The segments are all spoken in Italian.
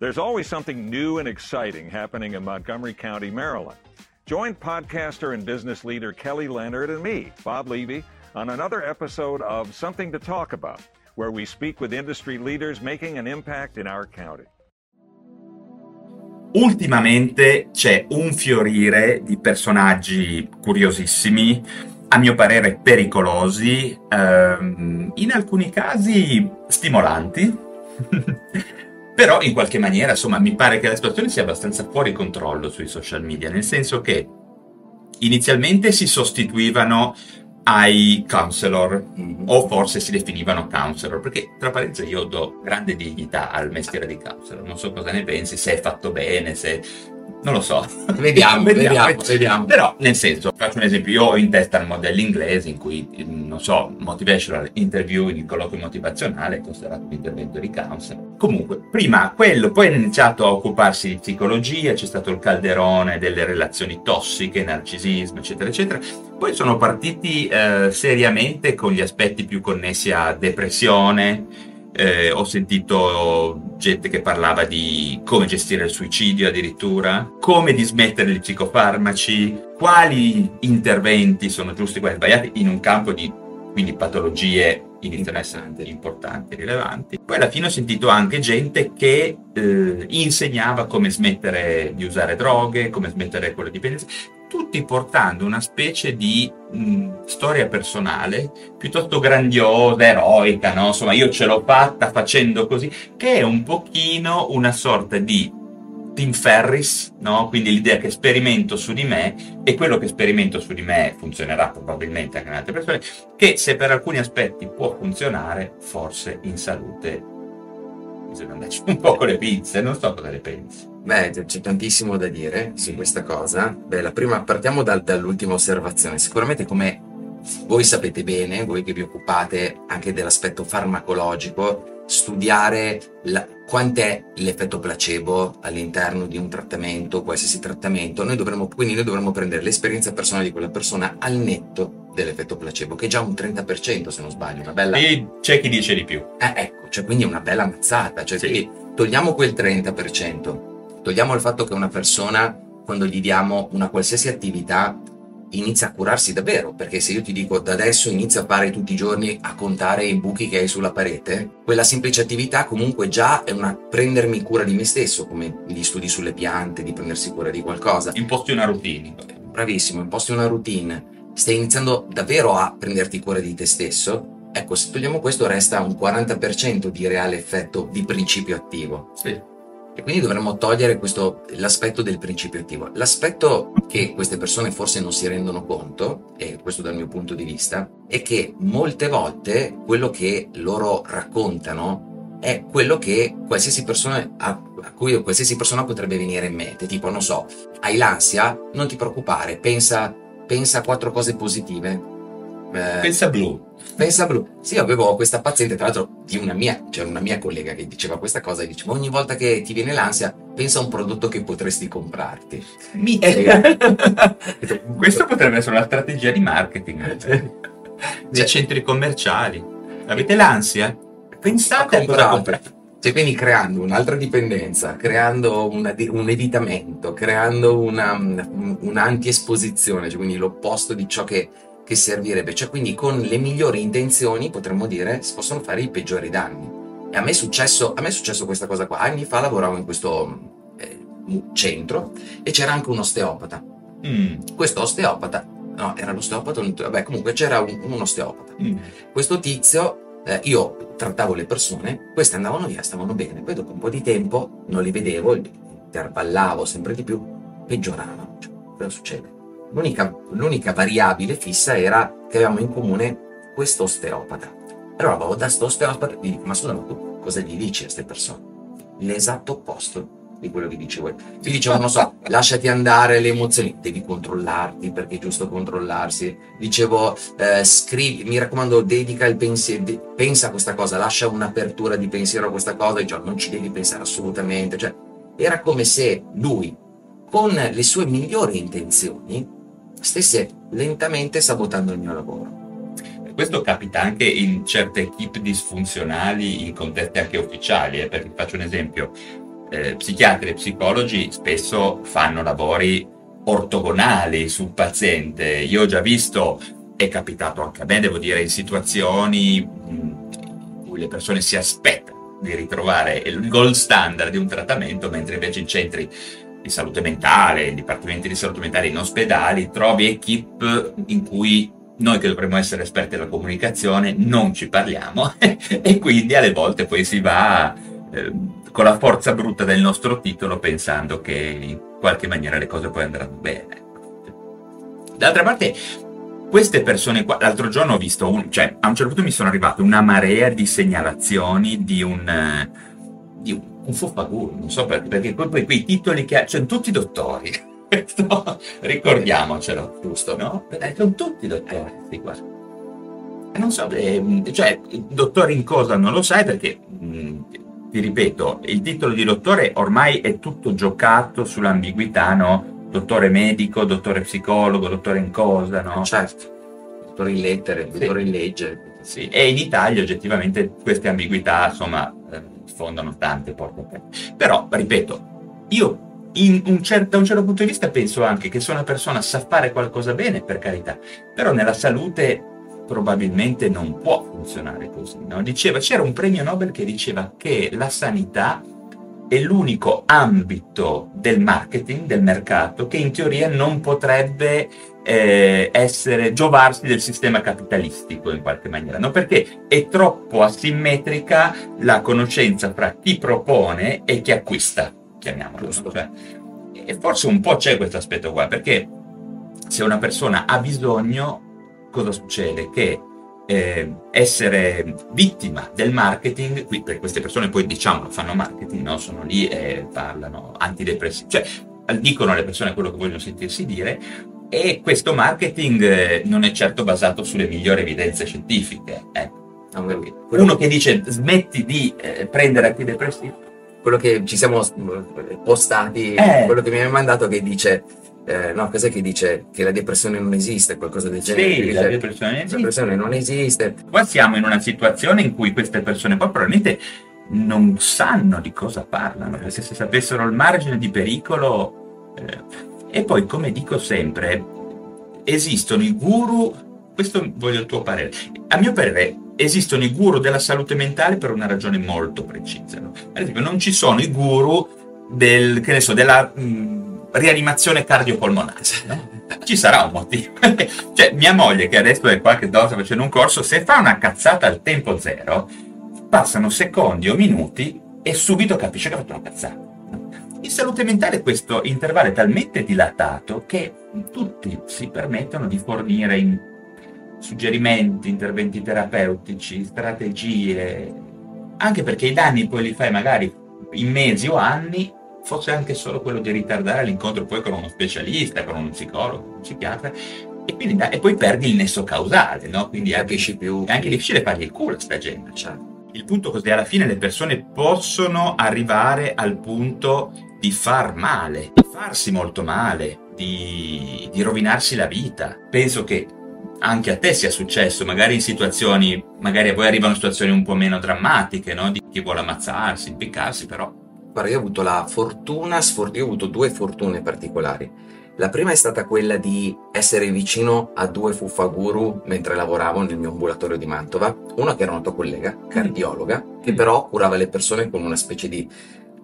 There's always something new and exciting happening in Montgomery County, Maryland. Join podcaster and business leader Kelly Leonard and me, Bob Levy, on another episode of Something to Talk About, where we speak with industry leaders making an impact in our county. Ultimamente c'è un fiorire di personaggi curiosissimi, a mio parere pericolosi, ehm, in alcuni casi stimolanti. Però in qualche maniera, insomma, mi pare che la situazione sia abbastanza fuori controllo sui social media, nel senso che inizialmente si sostituivano ai counselor, mm-hmm. o forse si definivano counselor, perché tra parentesi io do grande dignità al mestiere di counselor, non so cosa ne pensi, se è fatto bene, se non lo so. Vediamo, vediamo, vediamo, vediamo, Però, nel senso, faccio un esempio, io ho in testa il modello inglese in cui, non so, motivational interview, il colloquio motivazionale è considerato un intervento di counsel. Comunque, prima quello, poi ha iniziato a occuparsi di psicologia, c'è stato il calderone delle relazioni tossiche, narcisismo, eccetera, eccetera. Poi sono partiti eh, seriamente con gli aspetti più connessi a depressione, eh, ho sentito gente che parlava di come gestire il suicidio addirittura, come dismettere gli psicofarmaci, quali interventi sono giusti, quali sbagliati in un campo di quindi patologie essere importanti, rilevanti. Poi alla fine ho sentito anche gente che eh, insegnava come smettere di usare droghe, come smettere con le dipendenze, tutti portando una specie di mh, storia personale piuttosto grandiosa, eroica, no? Insomma, io ce l'ho fatta facendo così, che è un pochino una sorta di Tim Ferris, no? quindi l'idea che sperimento su di me e quello che sperimento su di me funzionerà probabilmente anche in altre persone, che se per alcuni aspetti può funzionare, forse in salute bisogna andarci un po' con le pinze, non so cosa ne pensi. Beh, c'è tantissimo da dire su questa cosa. Beh, la prima, partiamo dal, dall'ultima osservazione. Sicuramente come voi sapete bene, voi che vi occupate anche dell'aspetto farmacologico, studiare la, quant'è l'effetto placebo all'interno di un trattamento, qualsiasi trattamento, noi dovremmo, quindi noi dovremmo prendere l'esperienza personale di quella persona al netto dell'effetto placebo, che è già un 30% se non sbaglio, una bella... E c'è chi dice di più. Eh, ecco, cioè quindi è una bella mazzata, cioè sì. quindi togliamo quel 30%, togliamo il fatto che una persona, quando gli diamo una qualsiasi attività, inizia a curarsi davvero, perché se io ti dico da adesso inizia a fare tutti i giorni a contare i buchi che hai sulla parete, quella semplice attività comunque già è una prendermi cura di me stesso, come gli studi sulle piante, di prendersi cura di qualcosa. Imposti una routine. Bravissimo, imposti una routine. Stai iniziando davvero a prenderti cura di te stesso. Ecco, se togliamo questo resta un 40% di reale effetto di principio attivo. Sì. E quindi dovremmo togliere questo, l'aspetto del principio attivo. L'aspetto che queste persone forse non si rendono conto, e questo dal mio punto di vista, è che molte volte quello che loro raccontano è quello che qualsiasi persona, a, a cui qualsiasi persona potrebbe venire in mente. Tipo, non so, hai l'ansia? Non ti preoccupare, pensa, pensa a quattro cose positive eh, pensa blu. Pensa blu. Sì, avevo questa paziente, tra l'altro, di una mia, c'era una mia collega che diceva questa cosa e diceva ogni volta che ti viene l'ansia, pensa a un prodotto che potresti comprarti. Mica. Questo potrebbe essere una strategia di marketing. Dei cioè, centri commerciali. Avete l'ansia? Pensate a comprare. Cioè, quindi creando un'altra dipendenza, creando una, un evitamento, creando una, un'anti-esposizione, cioè quindi l'opposto di ciò che che servirebbe, cioè quindi con le migliori intenzioni potremmo dire si possono fare i peggiori danni. E a me è successo, a me è successo questa cosa qua, anni fa lavoravo in questo eh, centro e c'era anche un osteopata. Mm. Questo osteopata, no, era l'osteopata, vabbè comunque c'era un, un osteopata. Mm. Questo tizio, eh, io trattavo le persone, queste andavano via, stavano bene, poi dopo un po' di tempo non li vedevo, intervallavo sempre di più, peggioravano. Cioè, cosa succede? L'unica, l'unica variabile fissa era che avevamo in comune questo osteopata. Allora vado da questo osteopata e gli dico, ma scusa, ma tu cosa gli dici a queste persone? L'esatto opposto di quello che dicevo. Ti dicevo, non so, lasciati andare le emozioni, devi controllarti perché è giusto controllarsi. Dicevo, eh, scrivi, mi raccomando, dedica il pensiero, de- pensa a questa cosa, lascia un'apertura di pensiero a questa cosa, dicevo, non ci devi pensare assolutamente. Cioè, era come se lui, con le sue migliori intenzioni, stesse lentamente sabotando il mio lavoro. Questo capita anche in certe equip disfunzionali, in contesti anche ufficiali, eh, perché faccio un esempio. Eh, psichiatri e psicologi spesso fanno lavori ortogonali sul paziente. Io ho già visto, è capitato anche a me, devo dire, in situazioni in cui le persone si aspettano di ritrovare il gold standard di un trattamento, mentre invece in centri di salute mentale, in dipartimenti di salute mentale, in ospedali, trovi equip in cui noi che dovremmo essere esperti della comunicazione non ci parliamo e quindi alle volte poi si va eh, con la forza brutta del nostro titolo pensando che in qualche maniera le cose poi andranno bene. D'altra parte, queste persone qua, l'altro giorno ho visto, un, cioè a un certo punto mi sono arrivate una marea di segnalazioni di un, di un, un fuffagur, non so perché, perché poi, poi quei titoli che ha, cioè tutti dottori, no? ricordiamocelo, giusto, no? Eh, sono tutti dottori, questi qua. E non so, eh, cioè, dottori in cosa non lo sai perché mh, ti ripeto, il titolo di dottore ormai è tutto giocato sull'ambiguità, no? Dottore medico, dottore psicologo, dottore in cosa, no? Certo, dottore in lettere, sì. dottore in legge. Sì, e in Italia oggettivamente queste ambiguità, insomma, eh, sfondano tante porte aperte. Però, ripeto, io un certo, da un certo punto di vista penso anche che se una persona sa fare qualcosa bene, per carità, però nella salute probabilmente non può funzionare così. No? Diceva, c'era un premio Nobel che diceva che la sanità è l'unico ambito del marketing, del mercato, che in teoria non potrebbe eh, essere, giovarsi del sistema capitalistico in qualche maniera, no? perché è troppo asimmetrica la conoscenza fra chi propone e chi acquista, chiamiamolo. No? Cioè, e forse un po' c'è questo aspetto qua, perché se una persona ha bisogno cosa succede? Che eh, essere vittima del marketing, qui per queste persone poi diciamo fanno marketing, no? sono lì e parlano antidepressivi, cioè dicono alle persone quello che vogliono sentirsi dire e questo marketing eh, non è certo basato sulle migliori evidenze scientifiche. Eh. Uno che dice smetti di eh, prendere antidepressivi. Quello che ci siamo postati, eh. quello che mi hai mandato che dice eh, no, cos'è che dice che la depressione non esiste, qualcosa del genere. Sì, la depressione, la depressione non esiste. Qua siamo in una situazione in cui queste persone qua probabilmente non sanno di cosa parlano, perché se sapessero il margine di pericolo... Eh, e poi, come dico sempre, esistono i guru, questo voglio il tuo parere, a mio parere esistono i guru della salute mentale per una ragione molto precisa. No? Ad esempio, non ci sono i guru del, che ne so, della... Mh, rianimazione cardiopolmonare. No? Ci sarà un motivo. cioè, mia moglie, che adesso è qualche dose facendo un corso, se fa una cazzata al tempo zero, passano secondi o minuti e subito capisce che ha fatto una cazzata. In salute mentale questo intervallo è talmente dilatato che tutti si permettono di fornire suggerimenti, interventi terapeutici, strategie, anche perché i danni poi li fai magari in mesi o anni fosse anche solo quello di ritardare l'incontro poi con uno specialista, con uno psicologo, un psichiatra, e, quindi, e poi perdi il nesso causale, no? Quindi capisci più. È anche difficile fargli il culo a sta gente. Cioè. Il punto così alla fine le persone possono arrivare al punto di far male, di farsi molto male, di, di rovinarsi la vita. Penso che anche a te sia successo, magari in situazioni, magari a voi arrivano situazioni un po' meno drammatiche, no? Di chi vuole ammazzarsi, impiccarsi, però Guarda, io ho avuto la fortuna, io ho avuto due fortune particolari. La prima è stata quella di essere vicino a due fuffaguru mentre lavoravo nel mio ambulatorio di Mantova. Uno che era una tua collega, cardiologa, che però curava le persone con una specie di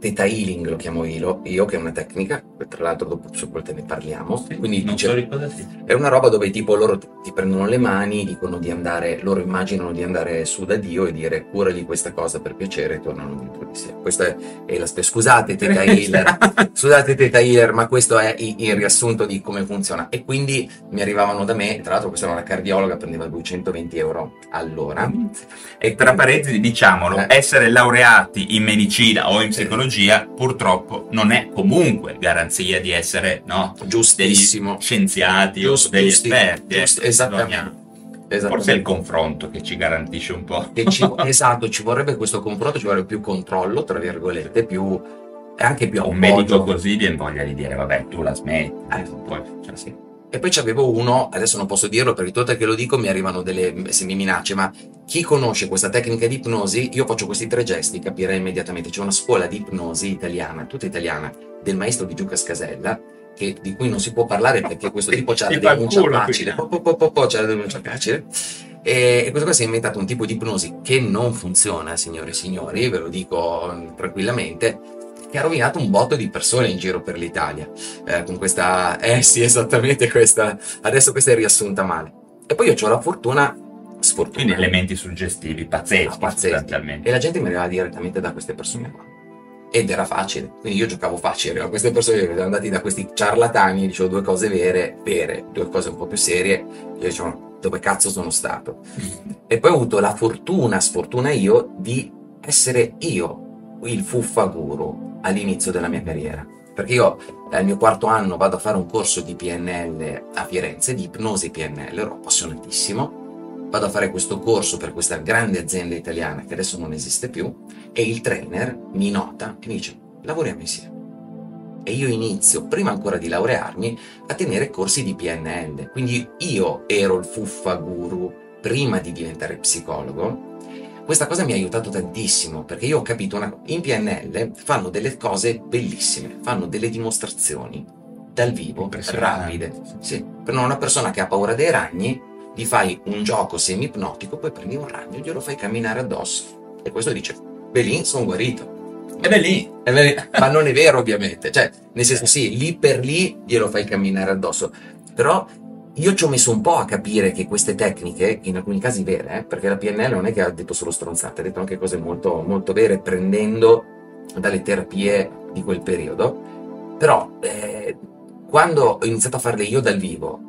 Theta Healing lo chiamo io, io, che è una tecnica, tra l'altro dopo su quel te ne parliamo. Sì, Quindi dice, è una roba dove tipo loro ti, prendono le mani, dicono di andare, loro immaginano di andare su da Dio e dire curagli questa cosa per piacere e tornano dentro di sé. Questa è, è la scusate Theta Healer, scusate Theta Healer, ma questo è il riassunto di come funziona. E quindi mi arrivavano da me, tra l'altro questa era una cardiologa, prendeva 220 euro all'ora. E tra parentesi diciamolo, eh. essere laureati in medicina o in psicologia tecnologia purtroppo non è comunque garanzia di essere no, giustissimo scienziati Giust, o degli giusti, esperti. Giust, eh, esattamente. Forse è il confronto che ci garantisce un po'. Ci, esatto, ci vorrebbe questo confronto, ci vorrebbe più controllo, tra virgolette, più anche più un medico così viene voglia di dire vabbè tu la smetti eh, poi, cioè, sì. E poi c'avevo uno, adesso non posso dirlo perché tutte che lo dico mi arrivano delle se mi minacce, ma chi conosce questa tecnica di ipnosi, io faccio questi tre gesti, capirei immediatamente. C'è una scuola di ipnosi italiana, tutta italiana, del maestro di Giuca Scasella, che, di cui non si può parlare perché questo tipo c'ha la denuncia facile, po, po, po, po, c'ha la denuncia facile. E, e questo qua si è inventato un tipo di ipnosi che non funziona, signore e signori, ve lo dico tranquillamente, che ha rovinato un botto di persone in giro per l'Italia. Eh, con questa, eh sì, esattamente questa, adesso questa è riassunta male. E poi io ho la fortuna, sfortuna. Quindi elementi suggestivi, pazzeschi, ah, pazzeschi. E la gente mi arrivava direttamente da queste persone qua ed era facile. Quindi io giocavo facile, a queste persone che erano andati da questi ciarlatani, dicevo due cose vere, vere, due cose un po' più serie, io dicevo dove cazzo sono stato. e poi ho avuto la fortuna, sfortuna io, di essere io il fuffa guru all'inizio della mia carriera. Perché io al mio quarto anno vado a fare un corso di PNL a Firenze, di ipnosi PNL, ero appassionatissimo vado a fare questo corso per questa grande azienda italiana che adesso non esiste più e il trainer mi nota e mi dice lavoriamo insieme. E io inizio, prima ancora di laurearmi, a tenere corsi di PNL. Quindi io ero il fuffa guru prima di diventare psicologo. Questa cosa mi ha aiutato tantissimo perché io ho capito una in PNL fanno delle cose bellissime, fanno delle dimostrazioni dal vivo rapide. Sì, per una persona che ha paura dei ragni gli fai un gioco semi-ipnotico, poi prendi un ragno e glielo fai camminare addosso. E questo dice, Belin, sono guarito. E lì, è lì. ma non è vero ovviamente, cioè nel senso sì, lì per lì glielo fai camminare addosso, però io ci ho messo un po' a capire che queste tecniche, in alcuni casi vere, eh, perché la PNL non è che ha detto solo stronzate, ha detto anche cose molto, molto vere, prendendo dalle terapie di quel periodo, però eh, quando ho iniziato a farle io dal vivo,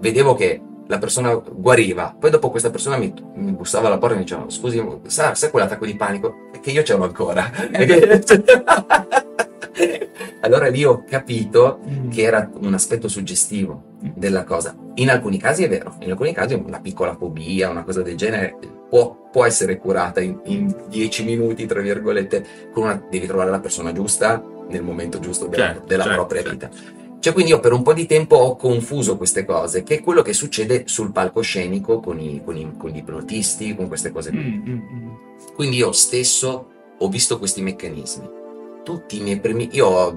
vedevo che la persona guariva. Poi dopo questa persona mi, mi bussava alla porta e mi diceva, scusi, sa, sa quell'attacco di panico? È che io ce l'ho ancora. allora lì ho capito mm. che era un aspetto suggestivo della cosa. In alcuni casi è vero, in alcuni casi una piccola fobia, una cosa del genere può, può essere curata in, in, dieci minuti, tra virgolette, con una, devi trovare la persona giusta nel momento giusto della, certo, della certo, propria certo. vita. Cioè, quindi io per un po' di tempo ho confuso queste cose, che è quello che succede sul palcoscenico con, i, con, i, con gli ipnotisti, con queste cose qui. Mm, mm, mm. Quindi io stesso ho visto questi meccanismi. Tutti i miei primi... Io,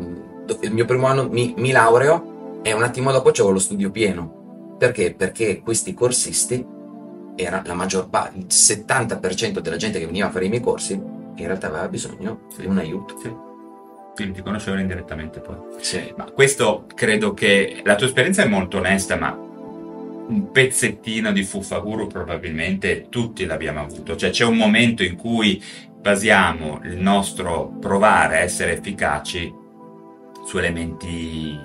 il mio primo anno mi, mi laureo e un attimo dopo c'avevo lo studio pieno. Perché? Perché questi corsisti, era la maggior parte, il 70% della gente che veniva a fare i miei corsi, in realtà aveva bisogno di un aiuto. Sì quindi ti conoscevano indirettamente poi. Sì. Ma questo credo che la tua esperienza è molto onesta, ma un pezzettino di Fuffaguru probabilmente tutti l'abbiamo avuto. Cioè c'è un momento in cui basiamo il nostro provare a essere efficaci su elementi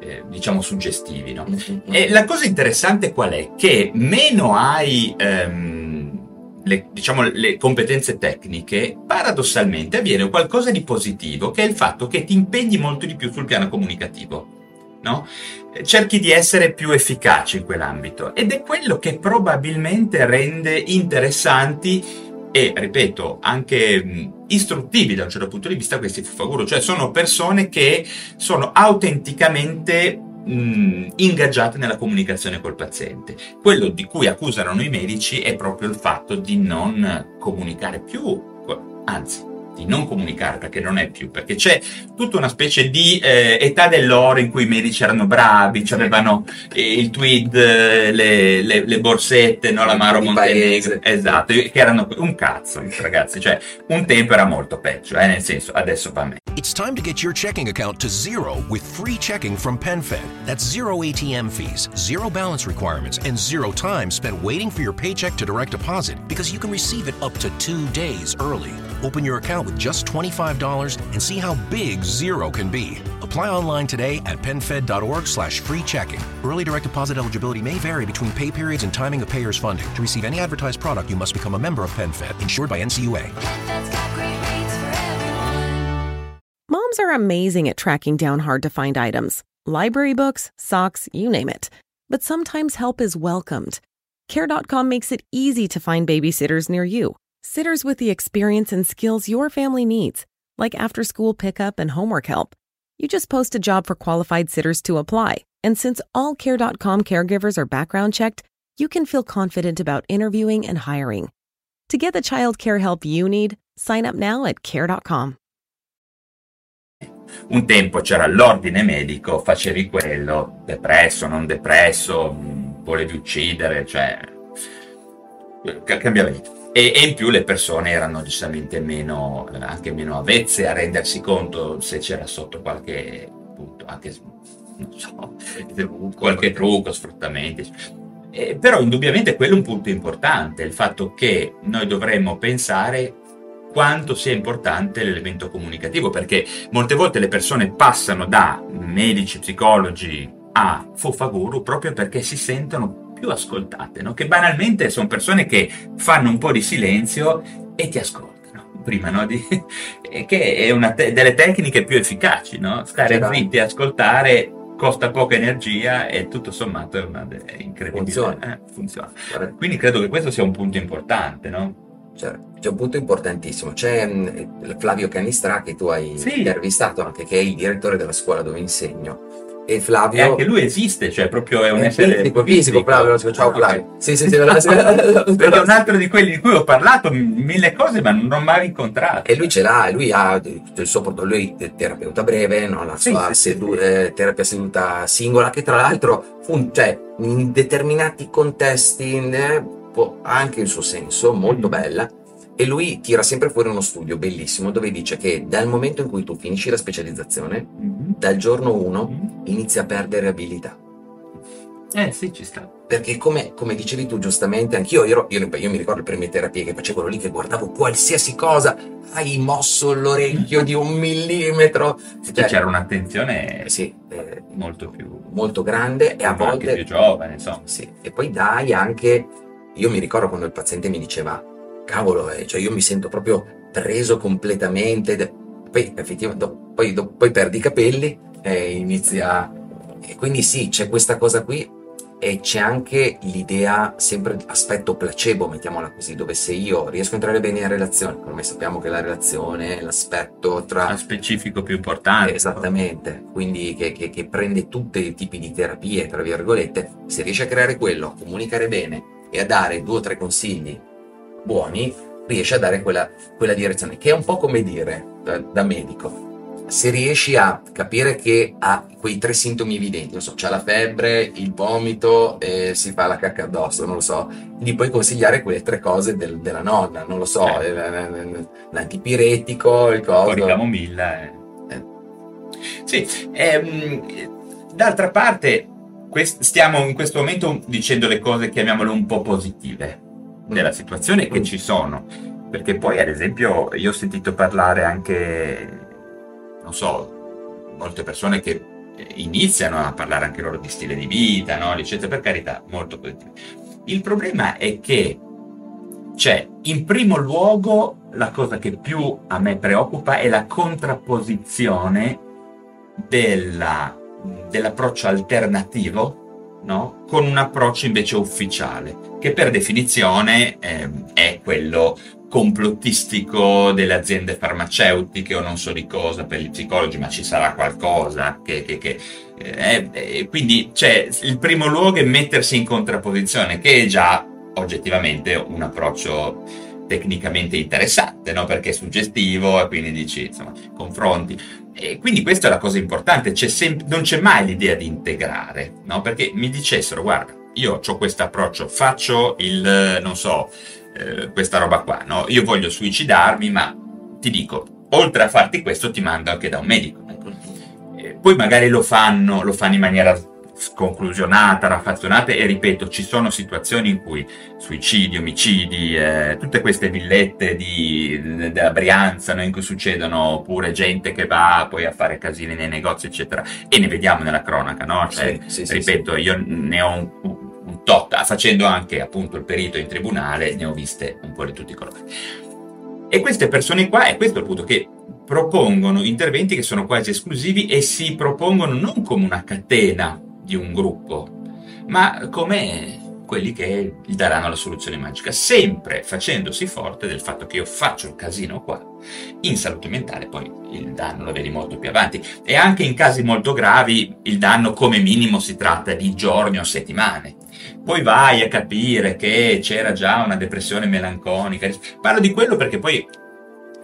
eh, diciamo suggestivi, no? Mm-hmm. E la cosa interessante qual è? Che meno hai ehm, le, diciamo, le competenze tecniche, paradossalmente avviene qualcosa di positivo, che è il fatto che ti impegni molto di più sul piano comunicativo. No? Cerchi di essere più efficace in quell'ambito ed è quello che probabilmente rende interessanti e, ripeto, anche istruttivi da un certo punto di vista questi fufaguru, cioè sono persone che sono autenticamente ingaggiate nella comunicazione col paziente. Quello di cui accusano i medici è proprio il fatto di non comunicare più, anzi, di non comunicare perché non è più, perché c'è tutta una specie di eh, età dell'oro in cui i medici erano bravi, cioè avevano eh, il tweed, eh, le, le, le, borsette, no, l'amaro Montenegro, esatto, che erano un cazzo, ragazzi, cioè un tempo era molto peggio, eh, nel senso, adesso va me. It's time to get your checking account to zero with free checking from PenFed. That's zero ATM fees, zero balance requirements, and zero time spent waiting for your paycheck to direct deposit because you can receive it up to two days early. Open your account with just $25 and see how big zero can be. Apply online today at penfed.org slash free checking. Early direct deposit eligibility may vary between pay periods and timing of payer's funding. To receive any advertised product, you must become a member of PenFed, insured by NCUA. Moms are amazing at tracking down hard to find items. Library books, socks, you name it. But sometimes help is welcomed. Care.com makes it easy to find babysitters near you Sitters with the experience and skills your family needs, like after school pickup and homework help. You just post a job for qualified sitters to apply, And since all Care.com caregivers are background checked, you can feel confident about interviewing and hiring. To get the child care help you need, sign up now at Care.com. Un tempo c'era l'ordine medico, facevi quello, depresso, non depresso, mm, volevi uccidere, cioè eh, cambiava vita. E, e, in più le persone erano decisamente meno, anche meno avvezze a rendersi conto se c'era sotto qualche appunto, anche non so, qualche trucco, sfruttamenti. Eh, però indubbiamente quello è un punto importante, il fatto che noi dovremmo pensare quanto sia importante l'elemento comunicativo, perché molte volte le persone passano da medici, psicologi a fofaguru proprio perché si sentono più ascoltate, no? che banalmente sono persone che fanno un po' di silenzio e ti ascoltano prima, no? di, che è una te- delle tecniche più efficaci, no? stare zitti e ascoltare costa poca energia e tutto sommato è, una è incredibile. Funziona. Eh, funziona. Quindi credo che questo sia un punto importante, no? C'è, c'è un punto importantissimo, c'è mh, Flavio Canistra che tu hai Sì. intervistato anche, che è il direttore della scuola dove insegno. E Flavio... E anche lui esiste, cioè proprio è un è essere fisico, fisico, Flavio, ciao Ah, Flavio. Sì, sì, sì, Perché è un altro di quelli di cui ho parlato mille cose, ma non ho mai incontrato. E lui ce l'ha, e lui ha il suo porto- lui è terapeuta breve, no? la sua sì, sì, sedu- sì. eh, terapia seduta singola, che tra l'altro fun- cioè, in determinati contesti eh, può- ha anche il suo senso, molto Mm. bella. E lui tira sempre fuori uno studio bellissimo dove dice che dal momento in cui tu finisci la specializzazione, Mhm. dal giorno 1 Mhm. inizi a perdere abilità. Eh sì, ci sta. Perché come, come dicevi tu giustamente, anch'io io, ero- io, io mi ricordo le prime terapie che facevo lì che guardavo qualsiasi cosa, hai mosso l'orecchio di un millimetro. Sì, Cioè, c'era un'attenzione sì, eh, molto più, molto grande e a volte... più giovane, insomma. Sì, e poi dai anche... Io mi ricordo quando il paziente mi diceva, cavolo, eh, cioè io mi sento proprio preso completamente. de-". Poi effettivamente do- poi, do- poi perdi i capelli e inizi a... E quindi sì, c'è questa cosa qui e c'è anche l'idea, sempre aspetto placebo, mettiamola così, dove se io riesco a entrare bene in relazione, come sappiamo che la relazione è l'aspetto tra... Lo specifico più importante. Esattamente, quindi che, che- che prende tutti i tipi di terapie, tra virgolette, se riesce a creare quello, a comunicare bene e a dare due o tre consigli buoni, riesce a dare quella, quella direzione, che è un po' come dire da, da medico. Se riesci a capire che ha quei tre sintomi evidenti, non so, c'ha la febbre, il vomito e si fa la cacca addosso, non lo so, gli puoi consigliare quelle tre cose del- della nonna, non lo so, Certo. eh, l'antipiretico, il un po' coso. di camomilla. eh. Eh. Sì, ehm, d'altra parte quest- stiamo in questo momento dicendo le cose, chiamiamole un po' positive della situazione che Mm. ci sono, perché poi ad esempio io ho sentito parlare anche, non so, molte persone che eh, iniziano a parlare anche loro di stile di vita, no? eccetera, per carità, molto positivo. Il problema è che c'è in primo luogo la cosa che più a me preoccupa è la contrapposizione della- dell'approccio alternativo no? con un approccio invece ufficiale, che per definizione ehm, è quello complottistico delle aziende farmaceutiche o non so di cosa per gli psicologi, ma ci sarà qualcosa che... che- che- eh, eh, quindi c'è il primo luogo è mettersi in contrapposizione, che è già oggettivamente un approccio tecnicamente interessante, no? perché è suggestivo e quindi dici, insomma, confronti. E quindi questa è la cosa importante, c'è sem- non c'è mai l'idea di integrare, no? perché mi dicessero, guarda, io ho questo approccio, faccio il, non so, eh, questa roba qua, no? io voglio suicidarmi, ma ti dico, oltre a farti questo ti mando anche da un medico. Eh, Poi magari lo fanno, lo fanno in maniera sconclusionata, raffazzonata e ripeto, ci sono situazioni in cui suicidi, omicidi, eh, tutte queste villette di, della Brianza no, in cui succedono pure gente che va poi a fare casini nei negozi eccetera e ne vediamo nella cronaca, no? Cioè, Sì, sì, sì, ripeto, io ne ho un, un tot, facendo anche appunto il perito in tribunale, ne ho viste un po' di tutti i colori. E queste persone qua, e questo è il punto, che propongono interventi che sono quasi esclusivi e si propongono non come una catena di un gruppo, ma come quelli che gli daranno la soluzione magica, sempre facendosi forte del fatto che io faccio il casino qua, in salute mentale poi il danno lo vedi molto più avanti e anche in casi molto gravi il danno come minimo si tratta di giorni o settimane. Poi vai a capire che c'era già una depressione melanconica. Parlo di quello perché poi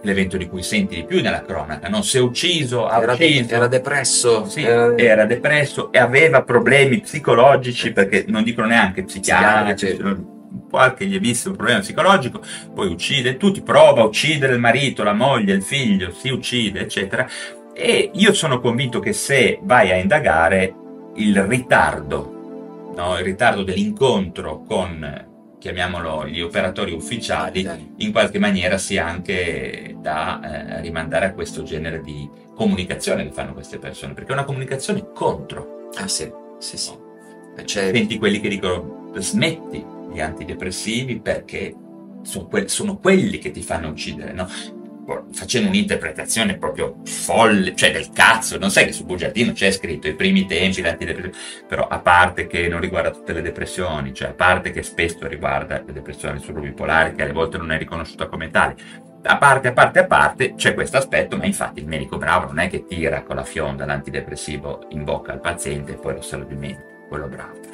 l'evento di cui senti di più nella cronaca, no? Si è ucciso, era, ucciso. era depresso. Sì, era... era... depresso e aveva problemi psicologici, perché non dicono neanche psichiatrici, Psichiatrici. qualche lievissimo problema psicologico, poi uccide tutti, prova a uccidere il marito, la moglie, il figlio, si uccide, eccetera. E io sono convinto che se vai a indagare il ritardo, no? il ritardo dell'incontro con chiamiamolo gli operatori ufficiali, in qualche maniera sia anche da eh, rimandare a questo genere di comunicazione che fanno queste persone, perché è una comunicazione contro. Ah sì, sì, sì. C'è... Senti quelli che dicono smetti gli antidepressivi perché sono, que- sono quelli che ti fanno uccidere, no? Facendo un'interpretazione proprio folle, cioè del cazzo, non sai che su Bugiardino c'è scritto i primi tempi però a parte che non riguarda tutte le depressioni, cioè a parte che spesso riguarda le depressioni bipolari, che alle volte non è riconosciuta come tale, a parte, a parte, a parte, c'è questo aspetto, ma infatti il medico bravo non è che tira con la fionda l'antidepressivo in bocca al paziente e poi lo sa quello bravo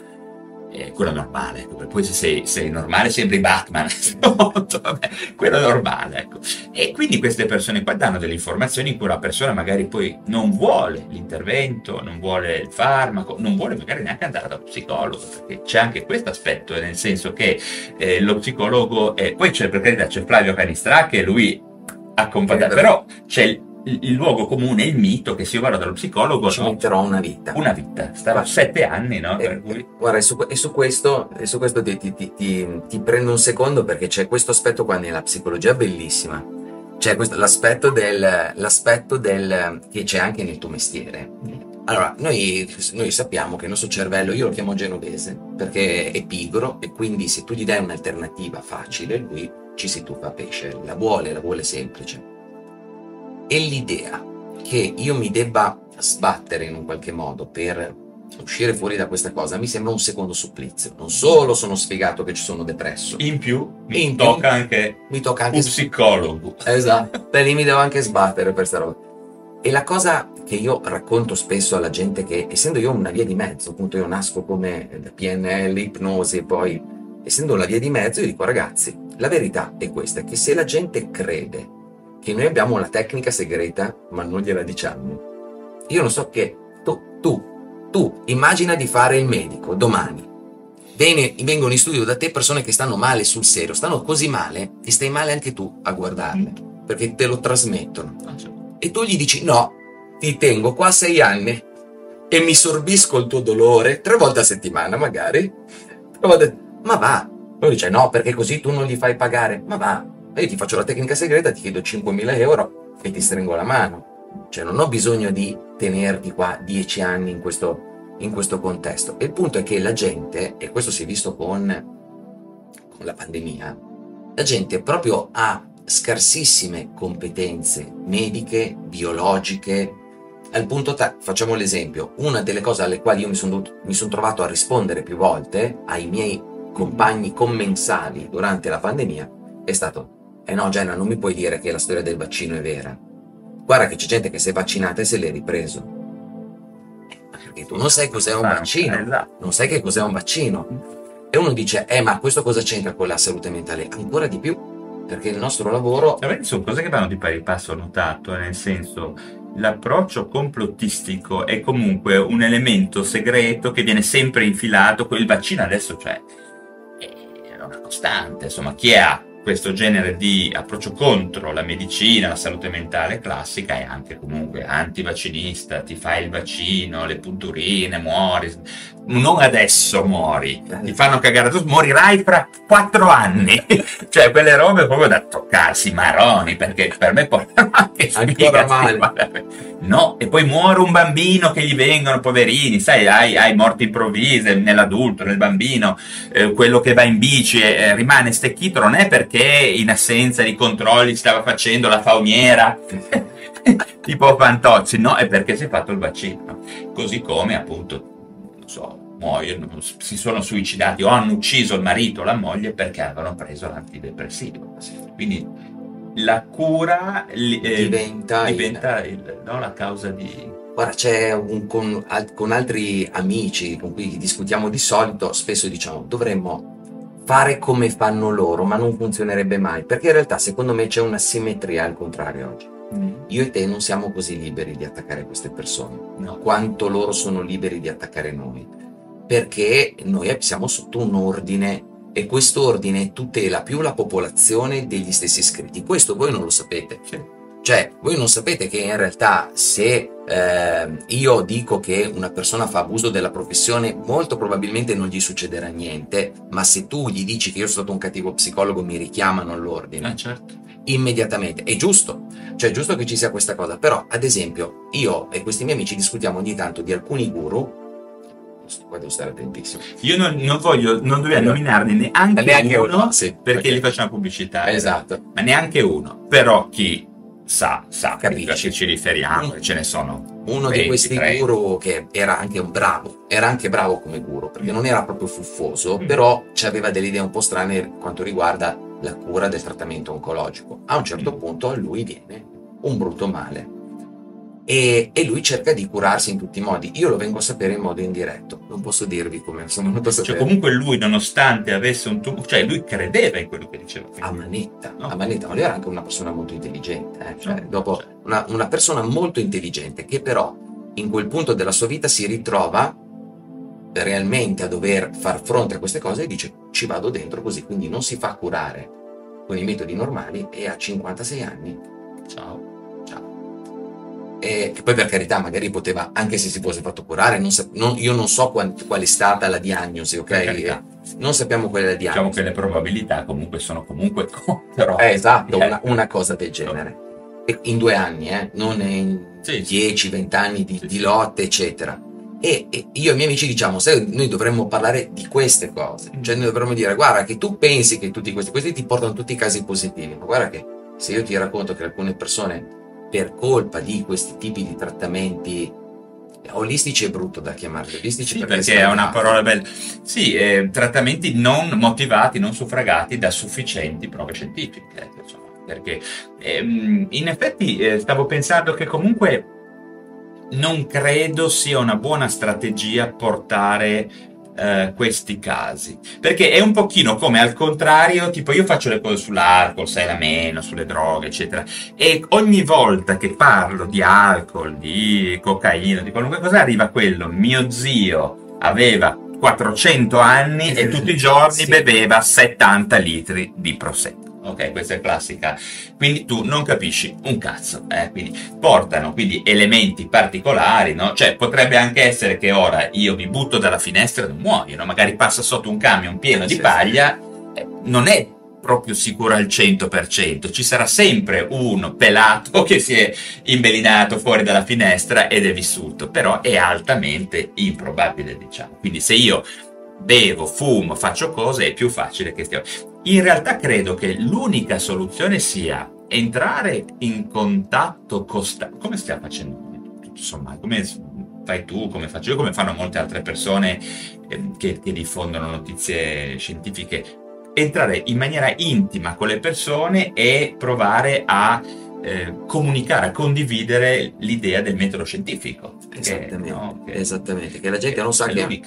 eh, quello normale, ecco. poi se sei, normale sembri Batman, vabbè, quello normale, ecco. E quindi queste persone qua danno delle informazioni in cui la persona magari poi non vuole l'intervento, non vuole il farmaco, non vuole magari neanche andare dallo psicologo, perché c'è anche questo aspetto, nel senso che eh, lo psicologo, è, poi c'è per carità c'è Flavio Canistrà che lui accompagna, però c'è il il luogo comune, il mito che se io vado dallo psicologo ci no, metterò una vita. Una vita, starò sette anni, no? E, cui... Guarda, e su, e su, questo, e su questo ti, ti, ti, ti, prendo un secondo perché c'è questo aspetto qua nella psicologia bellissima. C'è questo, l'aspetto, del, l'aspetto del, che c'è anche nel tuo mestiere. Allora, noi, noi, sappiamo che il nostro cervello, io lo chiamo genovese, perché è pigro e quindi se tu gli dai un'alternativa facile, lui ci si tuffa a pesce, la vuole, la vuole semplice e l'idea che io mi debba sbattere in un qualche modo per uscire fuori da questa cosa mi sembra un secondo supplizio. Non solo sono sfigato che ci sono depresso. In più mi, in tocca, più, anche mi tocca anche un psicologo. Esatto, per lì mi devo anche sbattere per sta roba. E la cosa che io racconto spesso alla gente che, essendo io una via di mezzo, appunto io nasco come PNL, ipnosi e poi, essendo una via di mezzo, io dico ragazzi, la verità è questa, che se la gente crede che noi abbiamo una tecnica segreta, ma non gliela diciamo. Io non so che tu, tu, tu, immagina di fare il medico domani. Vengono in studio da te persone che stanno male sul serio, stanno così male e stai male anche tu a guardarle, perché te lo trasmettono. E tu gli dici no, ti tengo qua sei anni e mi sorbisco il tuo dolore tre volte a settimana magari. Ma va, lui dice no, perché così tu non gli fai pagare. Ma va, io ti faccio la tecnica segreta, ti chiedo 5.000 euro e ti stringo la mano. Cioè non ho bisogno di tenerti qua 10 anni in questo, in questo contesto. E il punto è che la gente, e questo si è visto con, con la pandemia, la gente proprio ha scarsissime competenze mediche, biologiche, al punto ta- facciamo l'esempio, una delle cose alle quali io mi sono son trovato a rispondere più volte ai miei compagni commensali durante la pandemia è stato eh no, Jenna, non mi puoi dire che la storia del vaccino è vera. Guarda che c'è gente che si è vaccinata e se l'è ripreso. Perché tu non sai cos'è un vaccino. Esatto. Non sai che cos'è un vaccino. E uno dice, eh, ma questo cosa c'entra con la salute mentale? Ancora di più, perché il nostro lavoro... Vabbè, sono cose che vanno di pari passo, ho notato, nel senso, l'approccio complottistico è comunque un elemento segreto che viene sempre infilato il vaccino adesso, cioè, è una costante, insomma, chi ha questo genere di approccio contro la medicina, la salute mentale classica è anche comunque antivaccinista, ti fai il vaccino, le punturine, muori, non adesso muori, ti fanno cagare addosso, morirai fra quattro anni, cioè quelle robe proprio da toccarsi maroni, perché per me portano anche ancora male. No, e poi muore un bambino che gli vengono, poverini, sai, hai, hai morti improvvise nell'adulto, nel bambino, eh, quello che va in bici e eh, rimane stecchito, non è perché in assenza di controlli stava facendo la fauniera, tipo Fantozzi, no, è perché si è fatto il vaccino, così come appunto, non so, muoiono, si sono suicidati o hanno ucciso il marito o la moglie perché avevano preso l'antidepressivo. Quindi la cura eh, diventa, diventa il, il, no, la causa di... Guarda, c'è un, con, con altri amici con cui discutiamo di solito, spesso diciamo dovremmo fare come fanno loro, ma non funzionerebbe mai, perché in realtà secondo me c'è una simmetria al contrario oggi. Mm. Io e te non siamo così liberi di attaccare queste persone, no. quanto loro sono liberi di attaccare noi, perché noi siamo sotto un ordine e quest'ordine tutela più la popolazione degli stessi iscritti. Questo voi non lo sapete. Sì. Cioè, voi non sapete che in realtà se eh, io dico che una persona fa abuso della professione, molto probabilmente non gli succederà niente, ma se tu gli dici che io sono stato un cattivo psicologo, mi richiamano all'ordine. Eh, certo. Immediatamente. È giusto. Cioè, è giusto che ci sia questa cosa. Però, ad esempio, io e questi miei amici discutiamo ogni tanto di alcuni guru qua devo stare attentissimo. Io non, non voglio, non dovrei allora, nominarne neanche, neanche uno, uno sì, perché, perché, gli facciamo pubblicità. Esatto. Ma neanche uno. Però chi sa, sa Capisci. che ci riferiamo, mm. ce ne sono. Uno 20, di questi 30. guru che era anche un bravo, era anche bravo come guru, perché non era proprio fuffoso, mm. però aveva delle idee un po' strane per quanto riguarda la cura del trattamento oncologico. A un certo mm. punto a lui viene un brutto male e, e, lui cerca di curarsi in tutti i modi. Io lo vengo a sapere in modo indiretto, non posso dirvi come sono venuto a cioè, sapere. Cioè, comunque lui, nonostante avesse un tumore, cioè lui credeva in quello che diceva. A manetta, no? a manetta, ma lui era anche una persona molto intelligente. Eh? Cioè, no, dopo, cioè. una, una persona molto intelligente che però in quel punto della sua vita si ritrova realmente a dover far fronte a queste cose e dice ci vado dentro così, quindi non si fa curare con i metodi normali e a 56 anni, ciao eh, che poi per carità magari poteva, anche se si fosse fatto curare, non sa- non, io non so quant- qual è stata la diagnosi, ok? Eh, non sappiamo qual è la diagnosi. Diciamo che le probabilità comunque sono comunque però... Eh, esatto, una, una, cosa del genere. E in due anni, eh? non in sì, 10-20 anni di, sì, di lotte, eccetera. E, e, io e i miei amici diciamo, sai, noi dovremmo parlare di queste cose, mm. cioè noi dovremmo dire, guarda che tu pensi che tutti questi, questi ti portano tutti i casi positivi, ma guarda che se io ti racconto che alcune persone per colpa di questi tipi di trattamenti olistici è brutto da chiamarli olistici sì, perché, perché è una parola bella. Sì eh, trattamenti non motivati non suffragati da sufficienti prove scientifiche ecco, insomma, perché ehm, in effetti eh, stavo pensando che comunque non credo sia una buona strategia portare eh, questi casi. Perché è un pochino come al contrario, tipo io faccio le cose sull'alcol, sai la meno, sulle droghe, eccetera. E ogni volta che parlo di alcol, di cocaina, di qualunque cosa, arriva quello, mio zio aveva 400 anni e tutti i giorni sì. beveva 70 litri di prosecco ok? Questa è classica. Quindi tu non capisci un cazzo, eh? Quindi portano quindi elementi particolari, no? Cioè potrebbe anche essere che ora io mi butto dalla finestra e non muoio, no? Magari passa sotto un camion pieno di paglia, eh, non è proprio sicuro al 100%, ci sarà sempre uno pelato che si è imbelinato fuori dalla finestra ed è vissuto, però è altamente improbabile, diciamo. Quindi se io bevo, fumo, faccio cose, è più facile che stiamo. In realtà credo che l'unica soluzione sia entrare in contatto costante. Come stiamo facendo? Insomma, come fai tu, come faccio io, come fanno molte altre persone eh, che, che diffondono notizie scientifiche. Entrare in maniera intima con le persone e provare a eh, comunicare, a condividere l'idea del metodo scientifico. Esattamente, che, no, che, esattamente, che la gente non sa che,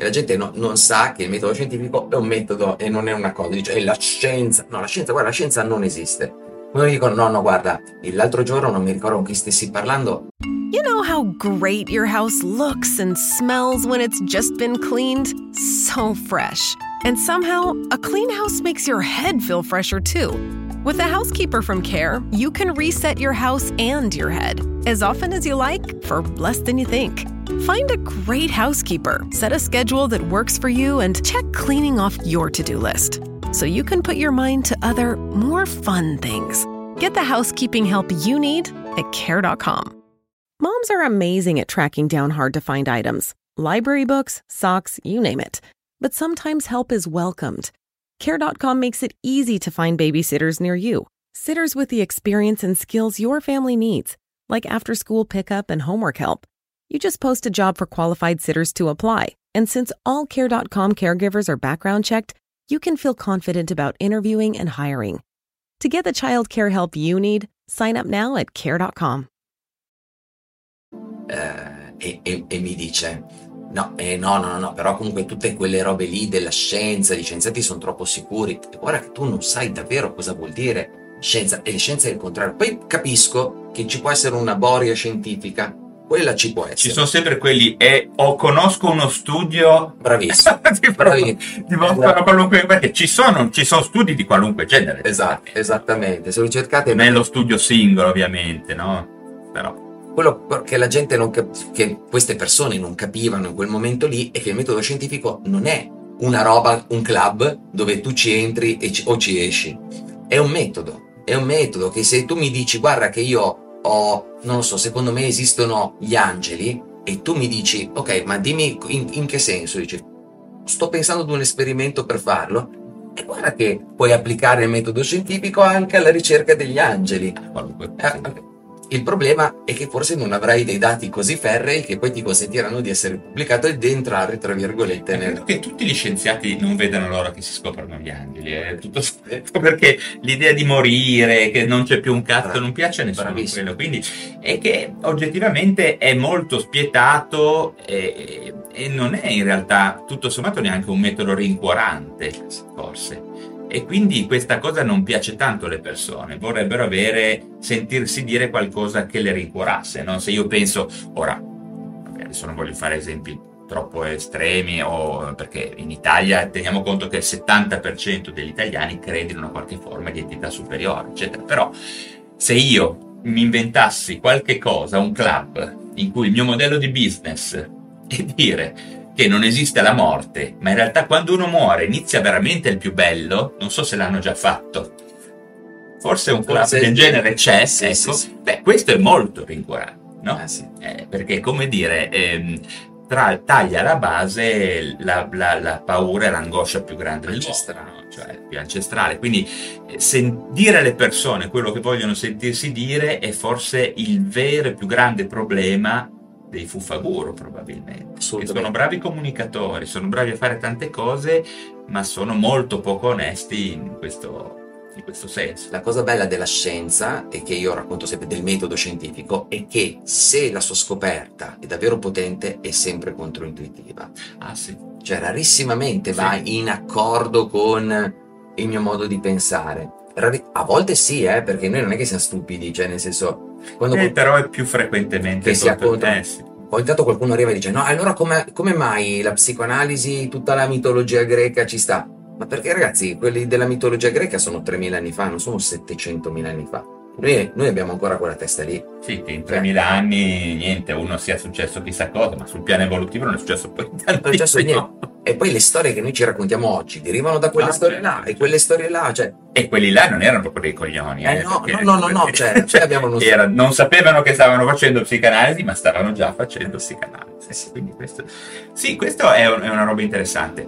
e la gente no, non sa che il metodo scientifico è un metodo e non è una cosa, dice è la scienza, no la scienza, guarda la scienza non esiste. Quando mi dicono no no guarda, l'altro giorno non mi ricordo con chi stessi parlando. You know how great your house looks and smells when it's just been cleaned? So fresh. And somehow, a clean house makes your head feel fresher too. With a housekeeper from Care, you can reset your house and your head as often as you like for less than you think. Find a great housekeeper, set a schedule that works for you, and check cleaning off your to do list so you can put your mind to other, more fun things. Get the housekeeping help you need at care.com. Moms are amazing at tracking down hard to find items library books, socks, you name it. But sometimes help is welcomed. Care.com makes it easy to find babysitters near you, sitters with the experience and skills your family needs, like after school pickup and homework help You just post a job for qualified sitters to apply, And since all Care.com caregivers are background checked, you can feel confident about interviewing and hiring. To get the child care help you need, sign up now at Care.com. Eh, e, e- e mi dice: No, eh, no, no, no, però comunque tutte quelle robe lì della scienza, gli scienziati sono troppo sicuri. Guarda che tu non sai davvero cosa vuol dire scienza, e scienza è il contrario. Poi capisco che ci può essere una boria scientifica, quella ci può essere. Ci sono sempre quelli, e o conosco uno studio Bravissimo. ti Bravi. dimostrano Esatto. qualunque perché ci sono, ci sono studi di qualunque genere Esatto, esattamente. Se lo cercate, nello studio singolo ovviamente no però quello che la gente non cap- che queste persone non capivano in quel momento lì è che il metodo scientifico non è una roba, un club dove tu ci entri e ci- o ci esci. È un metodo, è un metodo che se tu mi dici guarda che io ho, non lo so, secondo me esistono gli angeli e tu mi dici ok, ma dimmi in, in che senso? Dici, sto pensando ad un esperimento per farlo. E guarda che puoi applicare il metodo scientifico anche alla ricerca degli angeli. qualunque Eh, il problema è che forse non avrai dei dati così ferrei che poi ti consentiranno di essere pubblicato e di entrare, tra virgolette, credo nel... che tutti gli scienziati non vedano l'ora che si scoprano gli angeli è tutto perché l'idea di morire che non c'è più un cazzo non piace a nessuno bravissimo. quello quindi è che oggettivamente è molto spietato e, e non è in realtà tutto sommato neanche un metodo rincuorante forse e quindi questa cosa non piace tanto alle persone, vorrebbero avere, sentirsi dire qualcosa che le rincuorasse, no? Se io penso, ora, vabbè, adesso non voglio fare esempi troppo estremi, o, perché in Italia teniamo conto che il 70% degli italiani crede in una qualche forma di entità superiore, eccetera, però se io mi inventassi qualche cosa, un club, in cui il mio modello di business è dire che non esiste la morte, ma in realtà quando uno muore inizia veramente il più bello, non so se l'hanno già fatto. Forse un club del genere c'è, Sì, ecco. sì, sì. Beh, questo è molto rincuorante, no? Sì. Eh, perché, come dire, ehm, tra, taglia la base la, la- la paura e l'angoscia più grande Ancestrale. no? cioè più ancestrale. Quindi eh, dire alle persone quello che vogliono sentirsi dire è forse il vero e più grande problema dei fuffaguru, probabilmente. Sono bravi comunicatori, sono bravi a fare tante cose, ma sono molto poco onesti in questo, in questo senso. La cosa bella della scienza, e che io racconto sempre del metodo scientifico, è che se la sua scoperta è davvero potente, è sempre controintuitiva. Ah sì. Cioè, rarissimamente Sì. va in accordo con il mio modo di pensare. Rari- a volte sì, eh, perché noi non è che siamo stupidi, cioè nel senso, quando Eh, però è più frequentemente Che sia contro- contro- eh, sì. poi intanto qualcuno arriva e dice no, allora come, come mai la psicoanalisi, tutta la mitologia greca ci sta? Ma perché ragazzi, quelli della mitologia greca sono 3000 anni fa, non sono 700.000 anni fa. Noi, noi abbiamo ancora quella testa lì. Sì, che in 3000 anni niente, uno sia successo chissà cosa, ma sul piano evolutivo non è successo poi Non è successo tantissimo. E poi le storie che noi ci raccontiamo oggi derivano da quelle Ah, storie certo, là, e certo. quelle storie là, cioè, E quelli là non erano proprio dei coglioni. Eh, no, perché- no, no, no, no, cioè, noi abbiamo uno- era- non sapevano che stavano facendo psicanalisi, ma stavano già facendo psicanalisi. Quindi questo, sì, questo è, un- è una roba interessante.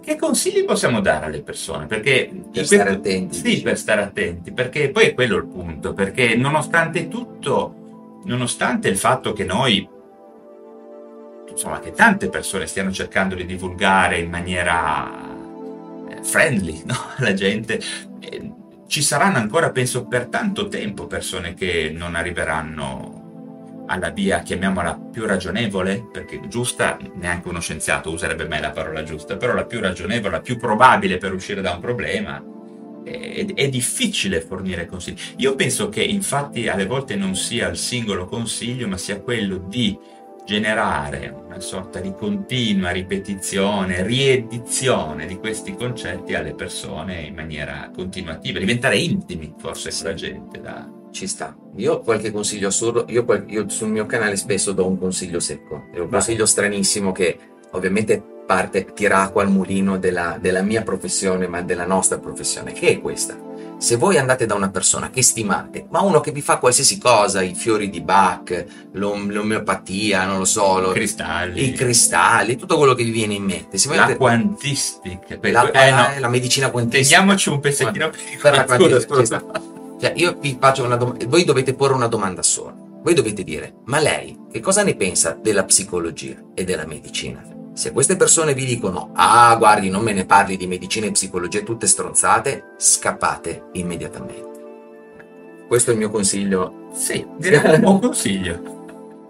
Che consigli possiamo dare alle persone? Perché Per stare questo- attenti, Sì, per stare attenti, perché poi è quello il punto. Perché nonostante tutto, nonostante il fatto che noi insomma, che tante persone stiano cercando di divulgare in maniera eh, friendly no? alla gente. Eh, ci saranno ancora, penso, per tanto tempo persone che non arriveranno alla via, chiamiamola più ragionevole, perché giusta, neanche uno scienziato userebbe mai la parola giusta, però la più ragionevole, la più probabile per uscire da un problema. È, è difficile fornire consigli. Io penso che infatti alle volte non sia il singolo consiglio, ma sia quello di generare una sorta di continua ripetizione, riedizione di questi concetti alle persone in maniera continuativa, diventare intimi forse con la gente. Da... ci sta. Io qualche consiglio assurdo, io, io sul mio canale spesso do un consiglio secco, è un Vai. consiglio stranissimo che ovviamente parte, tira acqua al mulino della, della mia professione, ma della nostra professione, che è questa. Se voi andate da una persona che stimate, ma uno che vi fa qualsiasi cosa, i fiori di Bach, l'om- l'omeopatia, non lo so, lo- Cristalli, i cristalli, tutto quello che vi viene in mente. Se voi la andate- quantistica. La, eh, no, la medicina quantistica. Teniamoci un pezzettino Per la Scusa, quantistica, sta. Cioè, io vi faccio una domanda, voi dovete porre una domanda sola. Voi dovete dire, ma lei che cosa ne pensa della psicologia e della medicina? Se queste persone vi dicono, ah guardi non me ne parli di medicina e psicologia tutte stronzate, scappate immediatamente. Questo è il mio consiglio. Sì, direi un buon consiglio.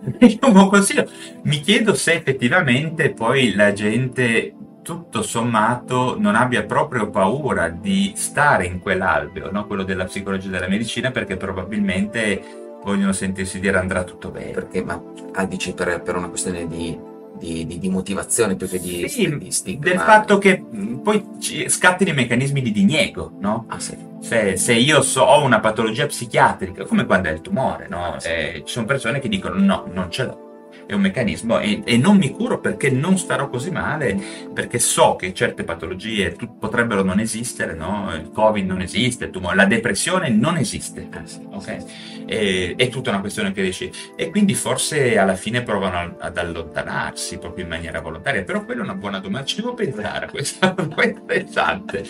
un buon consiglio. Mi chiedo se effettivamente poi la gente tutto sommato non abbia proprio paura di stare in quell'alveo, no? quello della psicologia e della medicina, perché probabilmente vogliono sentirsi dire andrà tutto bene. Perché, ma ah, dici per, per una questione di, di, di, di motivazione più che di, Sì, di stigma? del fatto che mh, poi scattino i meccanismi di diniego, no? Ah sì. Se, se io so, ho una patologia psichiatrica, come quando è il tumore, no? Eh, ci sono persone che dicono no, non ce l'ho. È un meccanismo e, e non mi curo perché non starò così male, perché so che certe patologie tu- potrebbero non esistere, no? Il Covid non esiste, il tumore, la depressione non esiste. Ah, sì. Ok? E- è tutta una questione che riesci. E quindi forse alla fine provano ad allontanarsi proprio in maniera volontaria. Però quella è una buona domanda. Ci devo pensare, questa è interessante.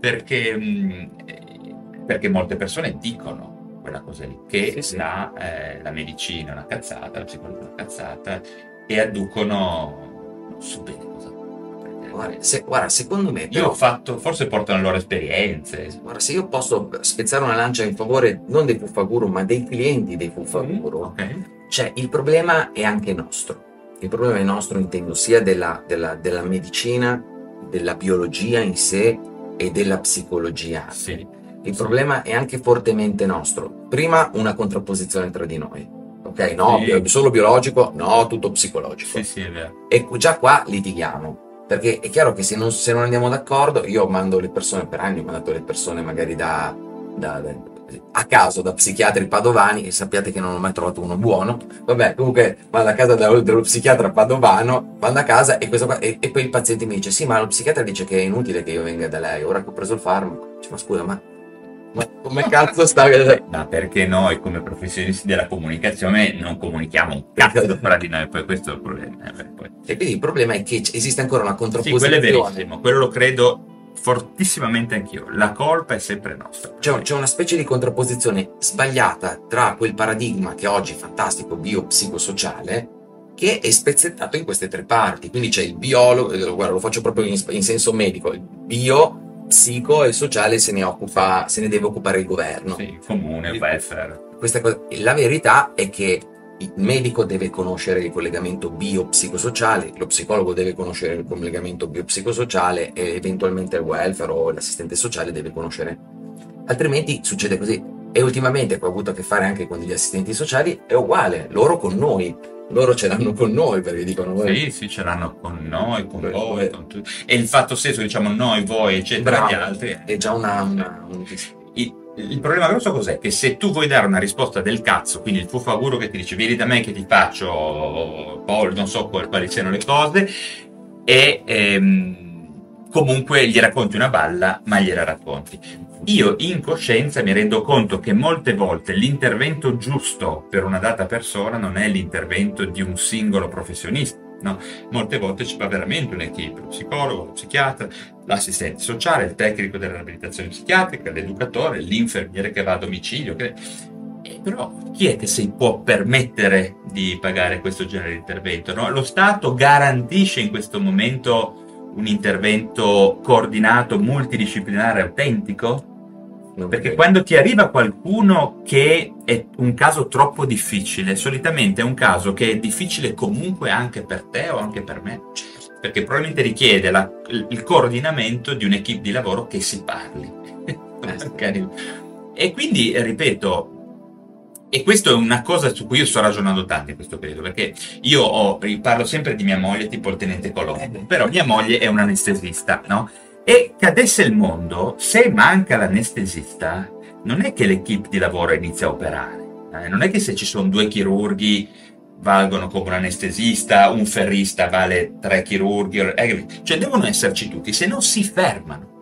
Perché, mh, eh, perché molte persone dicono quella cosa lì, che Sì, sì. La, eh, la medicina è una cazzata, la psicologia è una cazzata, e adducono non so bene cosa. Guarda, se- guarda, secondo me, Io però, ho fatto, forse portano le loro esperienze. guarda, se io posso spezzare una lancia in favore non dei Fuffaguru, ma dei clienti dei Fuffaguru, Ok. cioè il problema è anche nostro. Il problema è nostro, intendo, sia della, della- della medicina, della biologia in sé e della psicologia. Sì. Il problema è anche fortemente nostro. Prima una contrapposizione tra di noi. Ok, no, Sì. solo biologico, no, tutto psicologico. Sì, sì, è vero. E già qua litighiamo. Perché è chiaro che se non, se non andiamo d'accordo, io mando le persone per anni, ho mandato le persone magari da, da- da- a caso da psichiatri padovani e sappiate che non ho mai trovato uno buono. Vabbè, comunque vado a casa da- dello psichiatra padovano, vado a casa e, qua- e, e poi il paziente mi dice: Sì, ma lo psichiatra dice che è inutile che io venga da lei, ora che ho preso il farmaco. Dice, ma scusa, ma, ma come cazzo sta? Ma perché noi come professionisti della comunicazione non comunichiamo un cazzo fra di noi, poi questo è il problema. eh. E quindi il problema è che esiste ancora una Sì, quello è verissimo, quello lo credo fortissimamente anch'io. La colpa è sempre nostra. C'è, c'è una specie di contrapposizione sbagliata tra quel paradigma che oggi è fantastico biopsicosociale che è spezzettato in queste tre parti. Quindi c'è il biologo, eh, guarda, lo faccio proprio in, in senso medico, il bio, psico e il sociale se ne occupa, se ne deve occupare il governo. Sì, comune, welfare. Questa cosa- la verità è che il medico deve conoscere il collegamento biopsicosociale, lo psicologo deve conoscere il collegamento biopsicosociale e eventualmente il welfare o l'assistente sociale deve conoscere. Altrimenti succede così. E ultimamente, ho avuto a che fare anche con gli assistenti sociali, è uguale, loro con noi. Loro ce l'hanno con noi perché dicono Sì, sì, ce l'hanno con noi, con voi, beh. con tutti. E il fatto stesso, diciamo, noi, voi, eccetera, Bravo. gli altri. è già una, una- un- Il, il problema grosso cos'è? Che se tu vuoi dare una risposta del cazzo, quindi il fuffaguro che ti dice vieni da me che ti faccio, Paul, non so qual- quali siano le cose, e ehm, comunque gli racconti una balla, ma gliela racconti. Io in coscienza mi rendo conto che molte volte l'intervento giusto per una data persona non è l'intervento di un singolo professionista. No? Molte volte ci va veramente un'equipe, lo psicologo, lo psichiatra, l'assistente sociale, il tecnico della riabilitazione psichiatrica, l'educatore, l'infermiere che va a domicilio. che- Eh, però chi è che si può permettere di pagare questo genere di intervento? no? Lo Stato garantisce in questo momento un intervento coordinato, multidisciplinare, autentico? non Perché vedo. quando ti arriva qualcuno che è un caso troppo difficile, solitamente è un caso che è difficile comunque anche per te o anche per me, perché probabilmente richiede la- il coordinamento di un'equipe di lavoro che si parli. Magari. e quindi, eh, ripeto, e questo è una cosa su cui io sto ragionando tanto in questo periodo, perché io ho, parlo sempre di mia moglie, tipo il tenente Colombo, però mia moglie è un anestesista, no? E cadesse il mondo, se manca l'anestesista, non è che l'equipe di lavoro inizia a operare, eh, non è che se ci sono due chirurghi valgono come un anestesista, un ferrista vale tre chirurghi, eh, cioè devono esserci tutti, se no si fermano.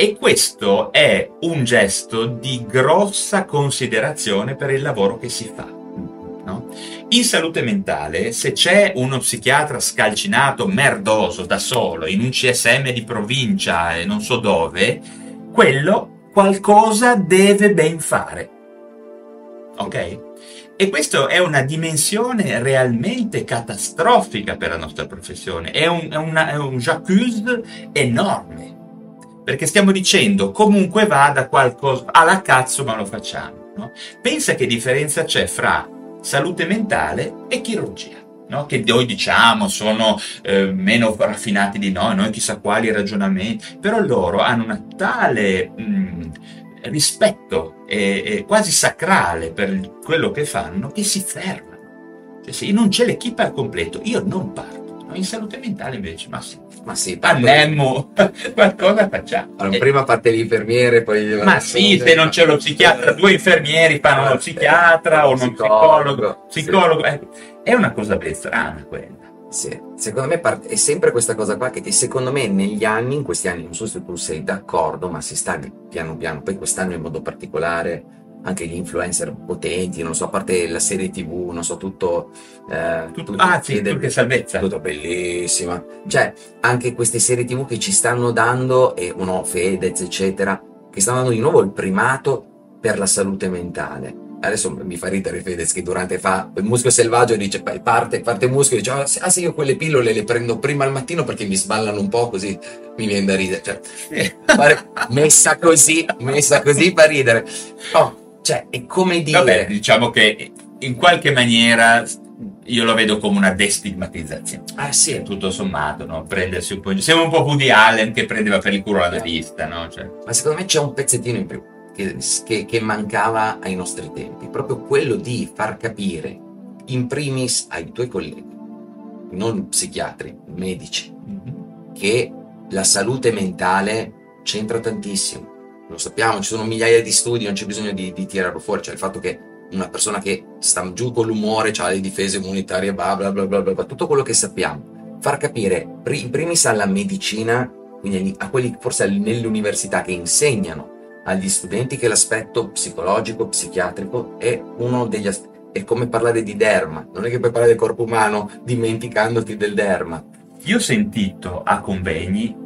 E questo è un gesto di grossa considerazione per il lavoro che si fa. no? In salute mentale, se c'è uno psichiatra scalcinato, merdoso, da solo, in un CSM di provincia e non so dove, quello qualcosa deve ben fare. Ok? E questa è una dimensione realmente catastrofica per la nostra professione, è un, è una, è un j'accuse enorme, perché stiamo dicendo comunque vada qualcosa, alla cazzo ma lo facciamo. No? Pensa che differenza c'è fra salute mentale e chirurgia. No? che noi diciamo sono eh, meno raffinati di noi, noi chissà quali ragionamenti, però loro hanno una tale mh, rispetto e, e, quasi sacrale per quello che fanno che si fermano. Cioè, se non c'è l'equipe al completo, io non parto. No? In salute mentale invece, ma sì, Ma sì, andiamo, qualcosa facciamo. Allora, prima parte l'infermiere, poi... ma sì, se non c'è lo psichiatra, due infermieri fanno lo psichiatra o uno psicologo. Sì. Psicologo, ecco. è una cosa ben strana quella. Sì, secondo me è sempre questa cosa qua che, che secondo me negli anni, in questi anni, non so se tu sei d'accordo, ma si sta piano piano, poi quest'anno in modo particolare, anche gli influencer potenti, non so, a parte la serie tv, non so, tutto... eh, Tutto, tutto- ah, sì, tutto che salvezza. tutto bellissima. Cioè, anche queste serie tv che ci stanno dando, e uno Fedez, eccetera, che stanno dando di nuovo il primato per la salute mentale. Adesso mi fa ridere Fedez che durante fa il muschio selvaggio dice parte, parte e dice ah ah, sì, io quelle pillole le prendo prima al mattino perché mi sballano un po' così mi viene da ridere cioè, fare- messa così messa così fa ridere oh, cioè è come dire Vabbè, diciamo che in qualche maniera io lo vedo come una destigmatizzazione. ah sì Tutto sommato, no? Prendersi un po'. Siamo un po' Woody Allen che prendeva per il culo la rivista, no? Cioè, Ma secondo me c'è un pezzettino in più che, che- che mancava ai nostri tempi, proprio quello di far capire in primis ai tuoi colleghi, non psichiatri, medici, che la salute mentale c'entra tantissimo. Lo sappiamo, ci sono migliaia di studi, non c'è bisogno di, di tirarlo fuori, cioè il fatto che una persona che sta giù con l'umore, ha le difese immunitarie, bla bla bla bla bla, tutto quello che sappiamo. Far capire in primis alla medicina, quindi a quelli forse all- nelle università che insegnano agli studenti che l'aspetto psicologico, psichiatrico è uno degli aspetti. È come parlare di derma, non è che puoi parlare del corpo umano dimenticandoti del derma. io ho sentito a convegni,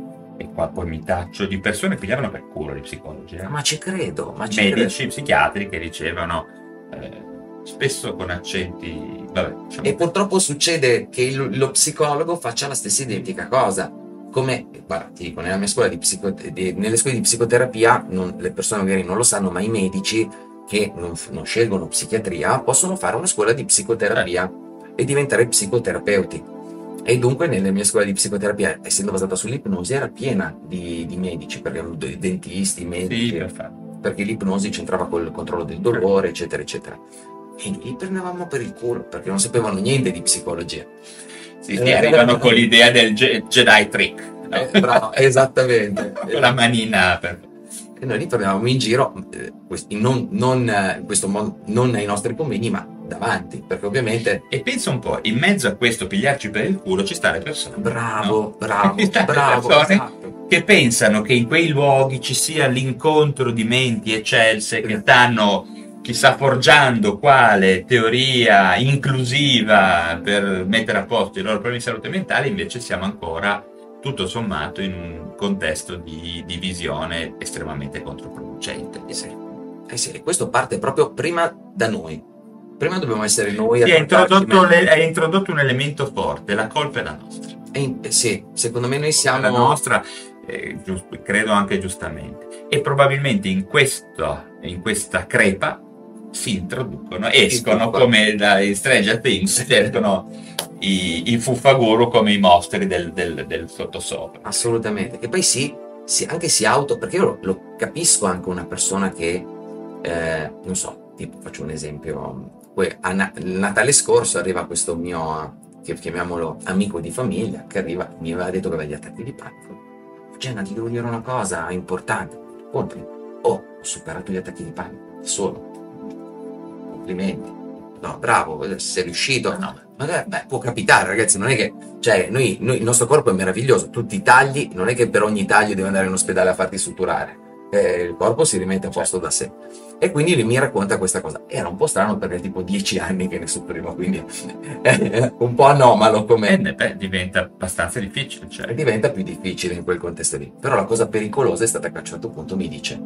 e qua poi mi taccio, di persone che pigliavano per culo gli psicologi, eh? Ma ci credo, ma ci credo. medici, psichiatri che dicevano eh, spesso con accenti. Vabbè, diciamo, E purtroppo succede che il- lo psicologo faccia la stessa identica cosa. Come, guarda, ti dico, nella mia scuola di psico- di- nelle scuole di psicoterapia, non- le persone magari non lo sanno, ma i medici che non, non scelgono psichiatria possono fare una scuola di psicoterapia e diventare psicoterapeuti. E dunque nelle mie scuole di psicoterapia, essendo basata sull'ipnosi, era piena di, di medici, perché erano de- dentisti, medici, sì, perfetto. perché l'ipnosi c'entrava col controllo del dolore, eccetera, eccetera. E li prendevamo per il culo, perché non sapevano niente di psicologia. Sì, sì, arrivano con l'idea del Je- Jedi trick, no? Eh, bravo, esattamente. con la manina per... E noi li prendevamo in giro, eh, questi- non, non, eh, questo non ai nostri convegni, ma davanti, perché ovviamente, E pensa un po', in mezzo a questo pigliarci per il culo ci stanno le persone. bravo, no? bravo, bravo, persone esatto. che pensano che in quei luoghi ci sia l'incontro di menti eccelse che stanno chissà forgiando quale teoria inclusiva per mettere a posto i loro problemi di salute mentale, invece siamo ancora tutto sommato in un contesto di divisione estremamente controproducente. Eh sì. Eh sì, e questo parte proprio prima da noi. Prima dobbiamo essere noi a Sì, hai trattarci introdotto, le- hai introdotto un elemento forte, la colpa è la nostra. E eh sì, secondo me noi la siamo... nostra, eh, gius- credo anche giustamente. E probabilmente in, questo, in questa crepa si introducono, escono come da in Stranger Things, escono i, i fuffaguru come i mostri del, del, del sottosopra. Assolutamente. E poi sì, sì, anche si auto, perché io lo, lo capisco anche una persona che, eh, non so, tipo faccio un esempio, que- a Natale scorso arriva questo mio, chiamiamolo amico di famiglia, che arriva, mi aveva detto che aveva gli attacchi di panico. Jenna, ti devo dire una cosa importante. Compri. Oh, ho superato gli attacchi di panico, da solo. Complimenti. No, bravo, sei riuscito. No, Magari, beh, può capitare, ragazzi, non è che, cioè, noi, noi- il nostro corpo è meraviglioso, tutti i tagli, non è che per ogni taglio devi andare in ospedale a farti suturare, Eh, il corpo si rimette a posto da sé. E quindi lui mi racconta questa cosa. Era un po' strano perché tipo dieci anni che ne soffriva, quindi è un po' anomalo come... ne- beh, diventa abbastanza difficile. Cioè. Diventa più difficile in quel contesto lì. Però la cosa pericolosa è stata che a un certo punto mi dice,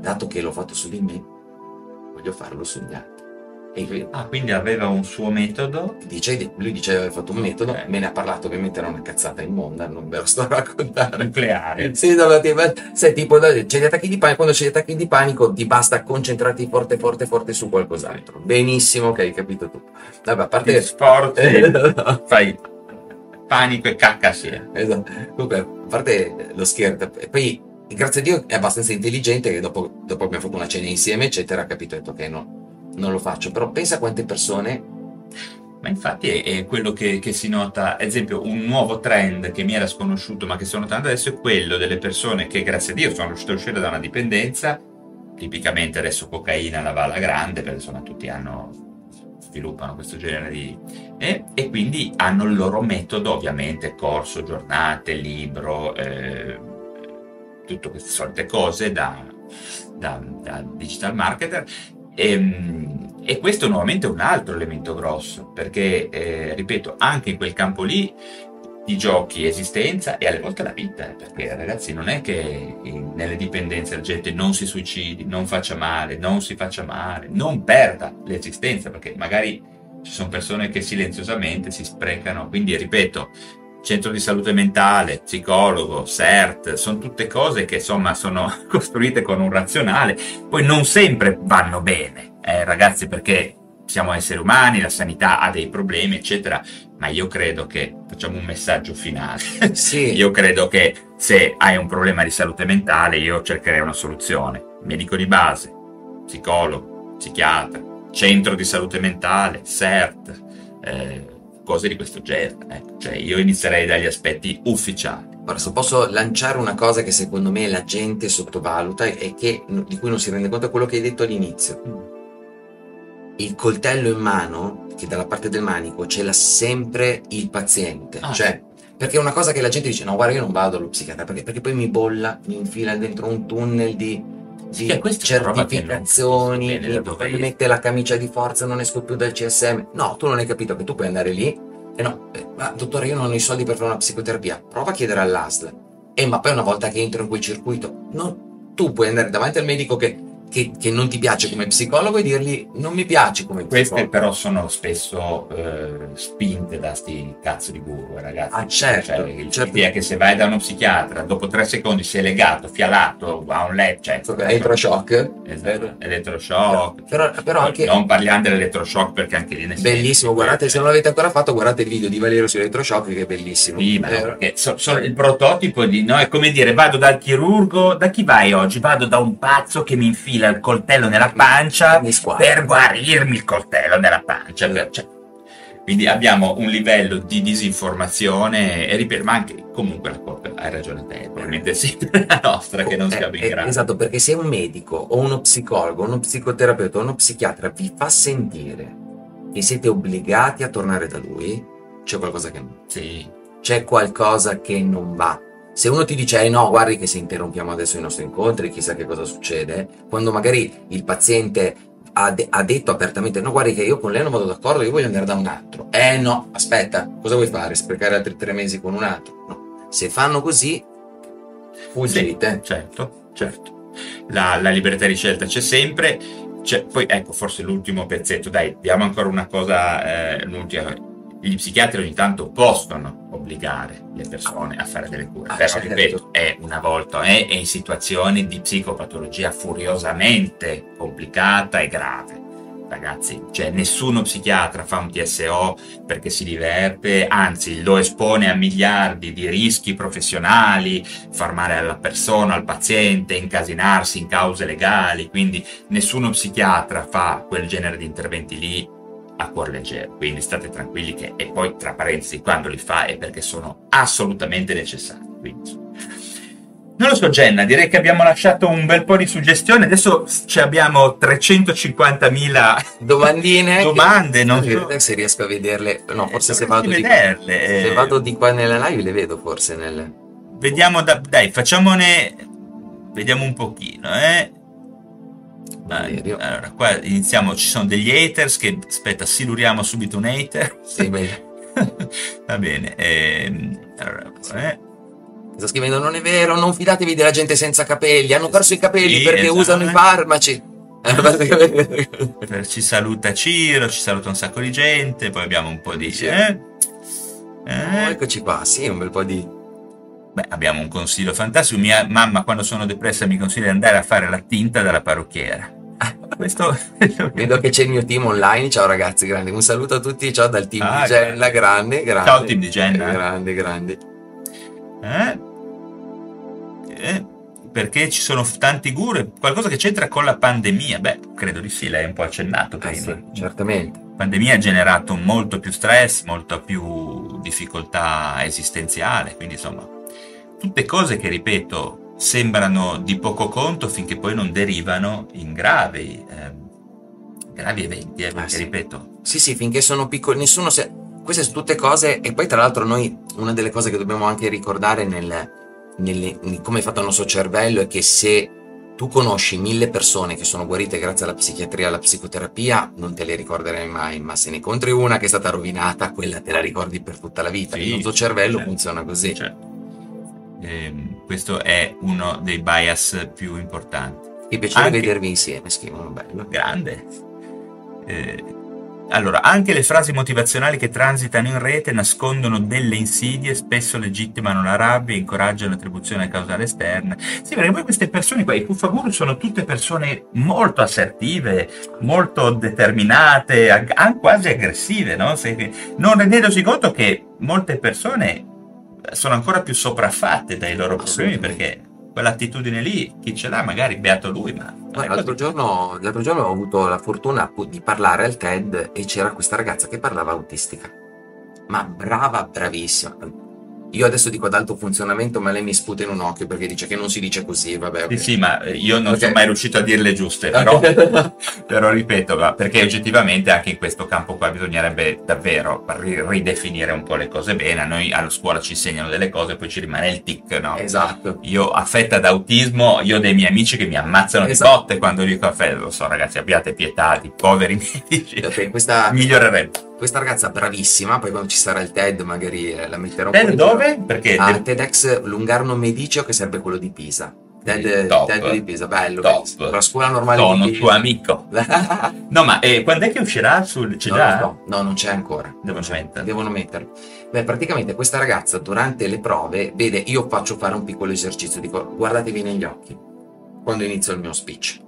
dato che l'ho fatto su di me, voglio farlo sugli altri. E Ah, quindi aveva un suo metodo. dice, lui dice di aver fatto un metodo, Ok. me ne ha parlato, ovviamente era una cazzata immonda, non ve lo sto a raccontare. nucleare. Sì, no, ti- sai, tipo, c'è gli attacchi di panico, quando c'è gli attacchi di panico ti basta concentrarti forte, forte, forte su qualcos'altro. Benissimo, che hai capito tu. Vabbè, a parte Ti Esatto. fai panico e cacca assieme. Esatto. Comunque, a parte lo scherzo, e poi grazie a Dio è abbastanza intelligente che dopo, dopo abbiamo fatto una cena insieme, eccetera, ha capito, detto che no, non lo faccio. Però pensa quante persone, Ma infatti è, è quello che, che si nota, ad esempio un nuovo trend che mi era sconosciuto ma che sto notando adesso è quello delle persone che grazie a Dio sono riuscite a uscire da una dipendenza, tipicamente adesso cocaina la va alla grande perché insomma tutti hanno, sviluppano questo genere di... E, e quindi hanno il loro metodo ovviamente, corso, giornate, libro, eh, tutte queste solite cose da, da- da digital marketer. E, e questo nuovamente è un altro elemento grosso, perché, eh, ripeto, anche in quel campo lì di giochi esistenza e alle volte la vita, eh, perché ragazzi non è che in- nelle dipendenze la gente non si suicidi, non faccia male, non si faccia male, non perda l'esistenza, perché magari ci sono persone che silenziosamente si sprecano, quindi ripeto, centro di salute mentale, psicologo, CERT, sono tutte cose che insomma sono costruite con un razionale, poi non sempre vanno bene, eh, ragazzi, perché siamo esseri umani, la sanità ha dei problemi, eccetera, ma io credo che facciamo un messaggio finale. sì, Io credo che se hai un problema di salute mentale, io cercherei una soluzione. Medico di base, psicologo, psichiatra, centro di salute mentale, CERT, eh, cose di questo genere. ecco. Cioè, io inizierei dagli aspetti ufficiali. Ora, se posso lanciare una cosa che secondo me la gente sottovaluta e che, di cui non si rende conto è quello che hai detto all'inizio. Il coltello in mano, che dalla parte del manico ce l'ha sempre il paziente. Ah, cioè, perché è una cosa che la gente dice: no, guarda, io non vado allo psichiatra perché, perché poi mi bolla, mi infila dentro un tunnel di, di questa è una roba che non certificazioni, mi esce. mette la camicia di forza, non esco più dal CSM. No, tu non hai capito che tu puoi andare lì e no, eh, ma dottore, io non ho i soldi per fare una psicoterapia. Prova a chiedere all'ASL. E ma poi una volta che entro in quel circuito, no, tu puoi andare davanti al medico che, che- che non ti piace come psicologo e dirgli non mi piace come Queste psicologo. però sono spesso eh, spinte da sti cazzo di guru, eh, ragazzi. Ah, certo, Cioè, il- certo. l'idea che se vai da uno psichiatra, dopo tre secondi sei legato, fialato a un letto, cioè, Elettroshock. Esatto, elettroshock. Però, però anche Non parliamo dell'elettroshock perché anche lì ne bellissimo, guardate, se non l'avete ancora fatto, guardate il video di Valerio su Elettroshock che è bellissimo. Sì, ma no, so- sono il prototipo di no, è come dire vado dal chirurgo, da chi vai oggi? Vado da un pazzo che mi infila il coltello nella pancia per guarirmi il coltello nella pancia. cioè, quindi abbiamo un livello di disinformazione e ripeto, ma anche comunque la colpa, hai ragione te, probabilmente sì, la nostra che non Eh, in eh, grado. Esatto, perché se un medico o uno psicologo, uno psicoterapeuta o uno psichiatra vi fa sentire che siete obbligati a tornare da lui, c'è qualcosa che non Sì, c'è qualcosa che non va. Se uno ti dice, eh no, guardi che se interrompiamo adesso i nostri incontri, chissà che cosa succede, quando magari il paziente ha, de- ha detto apertamente, no, guardi che io con lei non vado d'accordo, io voglio andare da un altro. Eh no, aspetta, cosa vuoi fare? Sprecare altri tre mesi con un altro? No. Se fanno così, fuggite. certo, certo. La, la libertà di scelta c'è sempre. C'è- poi ecco, forse l'ultimo pezzetto, dai, diamo ancora una cosa, eh, l'ultima. Gli psichiatri ogni tanto possono obbligare le persone a fare delle cure, Ah, però certo. ripeto, è una volta, è, è in situazioni di psicopatologia furiosamente complicata e grave. Ragazzi, cioè nessuno psichiatra fa un TSO perché si diverte, anzi lo espone a miliardi di rischi professionali, far male alla persona, al paziente, incasinarsi in cause legali, quindi nessuno psichiatra fa quel genere di interventi lì a cuor leggero, quindi state tranquilli che, e poi tra parentesi, quando li fa è perché sono assolutamente necessari. Quindi, non lo so Jenna, direi che abbiamo lasciato un bel po' di suggestioni, adesso ci abbiamo 350.000 Domandine. domande, non so se riesco a vederle. No, forse se dovresti vado, di, vederle. se eh. vado di qua nella live le vedo forse nelle... Vediamo, da- dai, facciamone. Vediamo un pochino, eh. Valerio. Allora, qua iniziamo. Ci sono degli haters che. Aspetta, siluriamo subito un hater. Sì, beh, Va bene. ehm, allora, eh. sta scrivendo non è vero, non fidatevi della gente senza capelli, hanno perso i capelli Sì, perché esatto. usano i farmaci. Per- ci saluta Ciro, ci saluta un sacco di gente, poi abbiamo un po' di... Eh? Oh, Eh? eccoci qua, sì, un bel po' di... Beh, abbiamo un consiglio fantastico. Mia mamma, quando sono depressa, mi consiglia di andare a fare la tinta dalla parrucchiera. Questo Vedo che c'è il mio team online, ciao ragazzi, grandi. Un saluto a tutti, ciao dal team Ah, di Gella, grande, grande. Ciao, team di Jenna. Grande, grande. Eh? Eh, Perché ci sono tanti guru, qualcosa che c'entra con la pandemia. Beh, credo di sì, lei è un po' accennato Eh prima. sì, certamente. La pandemia ha generato molto più stress, molta più difficoltà esistenziale, quindi insomma, tutte cose che, ripeto, sembrano di poco conto finché poi non derivano in gravi, ehm, gravi eventi, eh, perché sì. ripeto, Sì, sì, finché sono piccoli, nessuno se... Queste sono tutte cose, e poi tra l'altro noi, una delle cose che dobbiamo anche ricordare nel, nelle- in come è fatto il nostro cervello è che se tu conosci mille persone che sono guarite grazie alla psichiatria, alla psicoterapia, non te le ricorderai mai, ma se ne incontri una che è stata rovinata, quella te la ricordi per tutta la vita. Sì, il nostro cervello certo. funziona così. certo, ehm, questo è uno dei bias più importanti. Mi piacerebbe Anche- vedervi insieme, scrivono bello. grande. Eh, allora, anche le frasi motivazionali che transitano in rete nascondono delle insidie, spesso legittimano la rabbia, incoraggiano l'attribuzione causale esterna. Sì, perché poi queste persone qua, i Puffaguru, sono tutte persone molto assertive, molto determinate, quasi aggressive, no? Se- non rendendosi conto che molte persone sono ancora più sopraffatte dai loro problemi Assolutamente. perché quell'attitudine lì, chi ce l'ha, magari beato lui, ma... Guarda, L'altro giorno, l'altro giorno ho avuto la fortuna di parlare al TED e c'era questa ragazza che parlava autistica. Ma brava, bravissima. Io adesso dico ad alto funzionamento, ma lei mi sputa in un occhio perché dice che non si dice così, vabbè. ok. Sì, sì, ma io non Ok. sono mai riuscito a dirle giuste, però, però ripeto, perché oggettivamente anche in questo campo qua bisognerebbe davvero ri- ridefinire un po' le cose bene. A noi alla scuola ci insegnano delle cose, poi ci rimane il tic, no? esatto. Io affetta da autismo, io ho dei miei amici che mi ammazzano Esatto. di botte quando dico affetta. Lo so, ragazzi, abbiate pietà di poveri medici. Questa, Migliorerebbe. Questa ragazza bravissima, poi quando ci sarà il TED magari eh, la metterò TED dove? Perché Ah, de- TEDx Lungarno Medicio che serve quello di Pisa. TED, Top. TED di Pisa, bello. Top. La scuola normale sono di Pisa. tuo amico. No, ma eh, quando è che uscirà sul... C'è No, già? no, no, non c'è ancora. Devono mettere. Devono metterlo. Beh, praticamente questa ragazza durante le prove, vede, io faccio fare un piccolo esercizio, dico guardatevi negli occhi quando inizio il mio speech.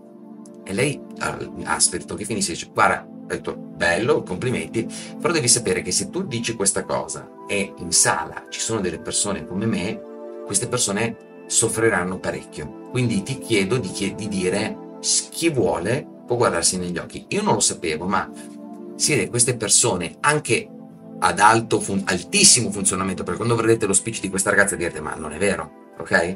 E lei ha, ha aspetto che finisse e dice guarda, ho detto bello, complimenti, però devi sapere che se tu dici questa cosa e in sala ci sono delle persone come me, queste persone soffriranno parecchio. Quindi ti chiedo di, chie- di dire chi vuole può guardarsi negli occhi. Io non lo sapevo, ma si vede queste persone anche ad alto, fun- altissimo funzionamento, perché quando vedrete lo speech di questa ragazza direte ma non è vero, ok?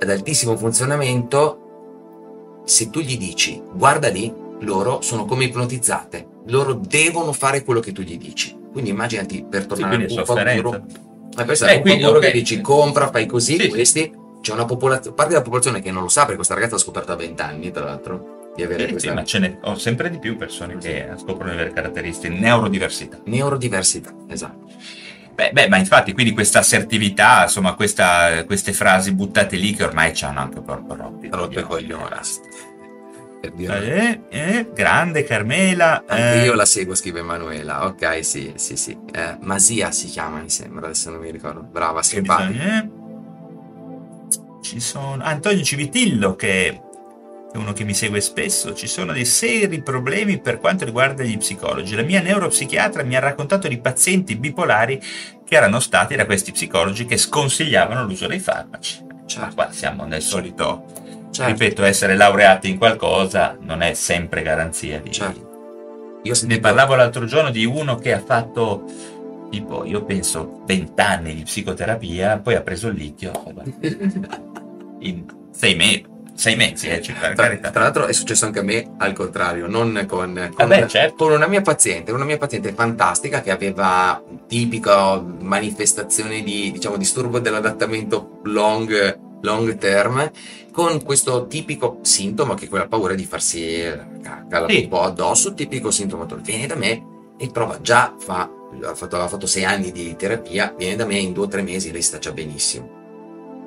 Ad altissimo funzionamento, se tu gli dici guarda lì, loro sono come ipnotizzate, loro devono fare quello che tu gli dici. Quindi immaginati per tornare quindi al. Puffaguru, ma questo Eh, un quindi, lavoro ok. che dici compra, fai così, Sì, sì. questi, c'è una popolazione, parte della popolazione che non lo sa perché questa ragazza l'ha scoperto a 20 anni, tra l'altro, di avere Eh, sì, questa ma ce ne ho sempre di più persone che scoprono di avere caratteristiche neurodiversità. neurodiversità, esatto. Beh, beh, ma infatti, quindi questa assertività, insomma, questa- queste frasi buttate lì che ormai ci hanno anche proprio rotti. Rotto i coglioni. Per dire. Eh, eh, grande Carmela. Anche eh, io la seguo, scrive Emanuela. Ok, sì, sì, sì. Eh, Masia si chiama, mi sembra, adesso non mi ricordo. Brava, simpatica. eh. Ci sono Antonio Civitillo che è uno che mi segue spesso, ci sono dei seri problemi per quanto riguarda gli psicologi. La mia neuropsichiatra mi ha raccontato di pazienti bipolari che erano stati da questi psicologi che sconsigliavano l'uso dei farmaci. Certo. Qua siamo nel solito, Certo, ripeto, essere laureati in qualcosa non è sempre garanzia di... certo. Io ho Ne sentito- parlavo l'altro giorno di uno che ha fatto tipo, io penso, 20 anni di psicoterapia, poi ha preso il litio in sei mesi, sei mesi, eh, cioè, Tra, tra l'altro è successo anche a me al contrario, non con, con, Vabbè, certo. con una mia paziente, una mia paziente fantastica che aveva tipica manifestazione di diciamo disturbo dell'adattamento long, long term con questo tipico sintomo che è quella paura di farsi cagare Sì. un po' addosso, tipico sintomo, viene da me e prova già, fa, ha fatto, aveva fatto sei anni di terapia, viene da me in due o tre mesi lei sta già benissimo.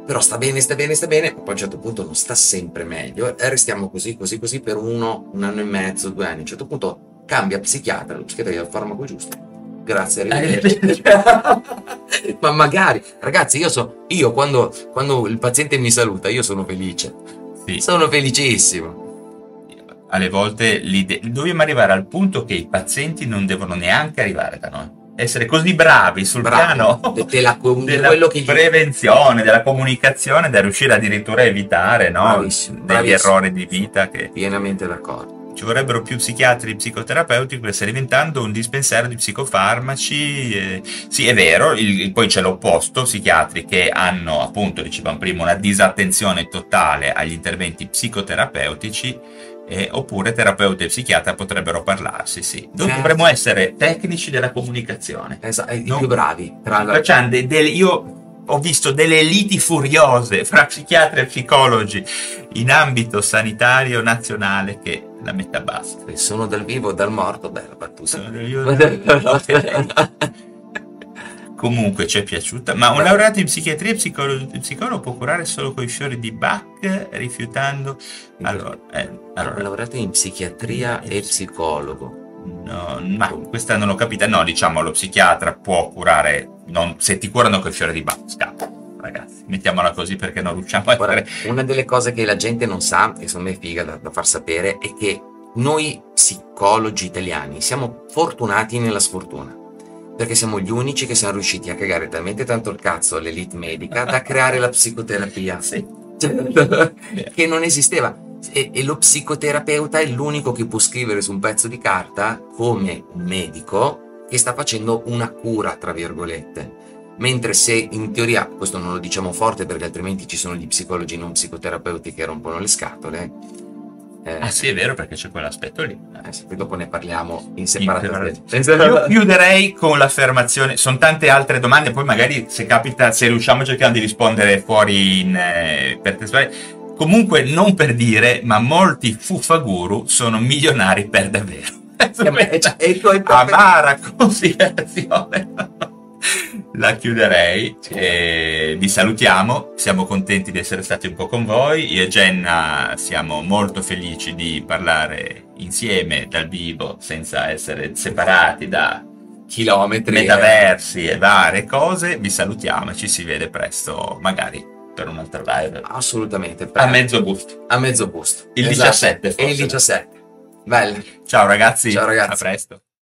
però sta bene, sta bene, sta bene, ma poi a un certo punto non sta sempre meglio e restiamo così, così, così per uno, un anno e mezzo, due anni. A un certo punto cambia psichiatra, lo psichiatra gli dà il farmaco giusto. Grazie, arrivederci. ma magari, ragazzi, io, so, io quando, quando il paziente mi saluta, io sono felice. Sì. Sono felicissimo. Alle volte dobbiamo arrivare al punto che i pazienti non devono neanche arrivare da noi. Essere così bravi sul Bravi, piano de- della com- della gli- prevenzione, della comunicazione, da riuscire addirittura a evitare no? Bravissimo, degli bravissimo. errori di vita che Pienamente d'accordo. Ci vorrebbero più psichiatri psicoterapeuti perché sta diventando un dispensario di psicofarmaci. eh, sì, è vero, il- poi c'è l'opposto, psichiatri che hanno appunto, dicevamo prima, una disattenzione totale agli interventi psicoterapeutici. eh, oppure terapeuta e psichiatra potrebbero parlarsi, sì. Noi Certo. dovremmo essere tecnici della comunicazione. Esatto, i più bravi. Tra Facciamo de- delle- io ho visto delle liti furiose fra psichiatri e psicologi in ambito sanitario nazionale che la metà basta. Sono dal vivo o dal morto, bella battuta. Sono io- Comunque ci è piaciuta, ma un laureato in psichiatria e psicolo- psicologo può curare solo con i fiori di Bach, rifiutando... Allora, eh, allora, Laureato in psichiatria e psicologo. No, ma questa non l'ho capita. No, diciamo, lo psichiatra può curare. non- se ti curano con il fiore di Bach, scappa. Ragazzi, mettiamola così perché non riusciamo a essere. una delle cose che la gente non sa, e secondo me è figa da, da far sapere, è che noi psicologi italiani siamo fortunati nella sfortuna. Perché siamo gli unici che siamo riusciti a cagare talmente tanto il cazzo all'elite medica da creare la psicoterapia. Sì. che non esisteva. E, e lo psicoterapeuta è l'unico che può scrivere su un pezzo di carta come un medico che sta facendo una cura, tra virgolette. Mentre se in teoria, questo non lo diciamo forte perché altrimenti ci sono gli psicologi non psicoterapeuti che rompono le scatole. Eh, Ah, sì, è vero, perché c'è quell'aspetto lì. eh sì, poi dopo ne parliamo in separata Io chiuderei con l'affermazione. Sono tante altre domande, poi magari se capita, se riusciamo cerchiamo di rispondere fuori in, eh, per testuali. Comunque, non per dire, ma molti fuffaguru sono milionari per davvero. È- è- è- Amara considerazione. La chiuderei. e vi salutiamo. Siamo contenti di essere stati un po' con voi. Io e Jenna siamo molto felici di parlare insieme dal vivo senza essere separati da chilometri. eh. metaversi e varie cose. Vi salutiamo e ci si vede presto, magari per un altro live. Assolutamente. A mezzo gusto. a mezzo busto. Il Esatto. 17 E il forse. 17. Bella. Ciao ragazzi. Ciao, ragazzi. A presto.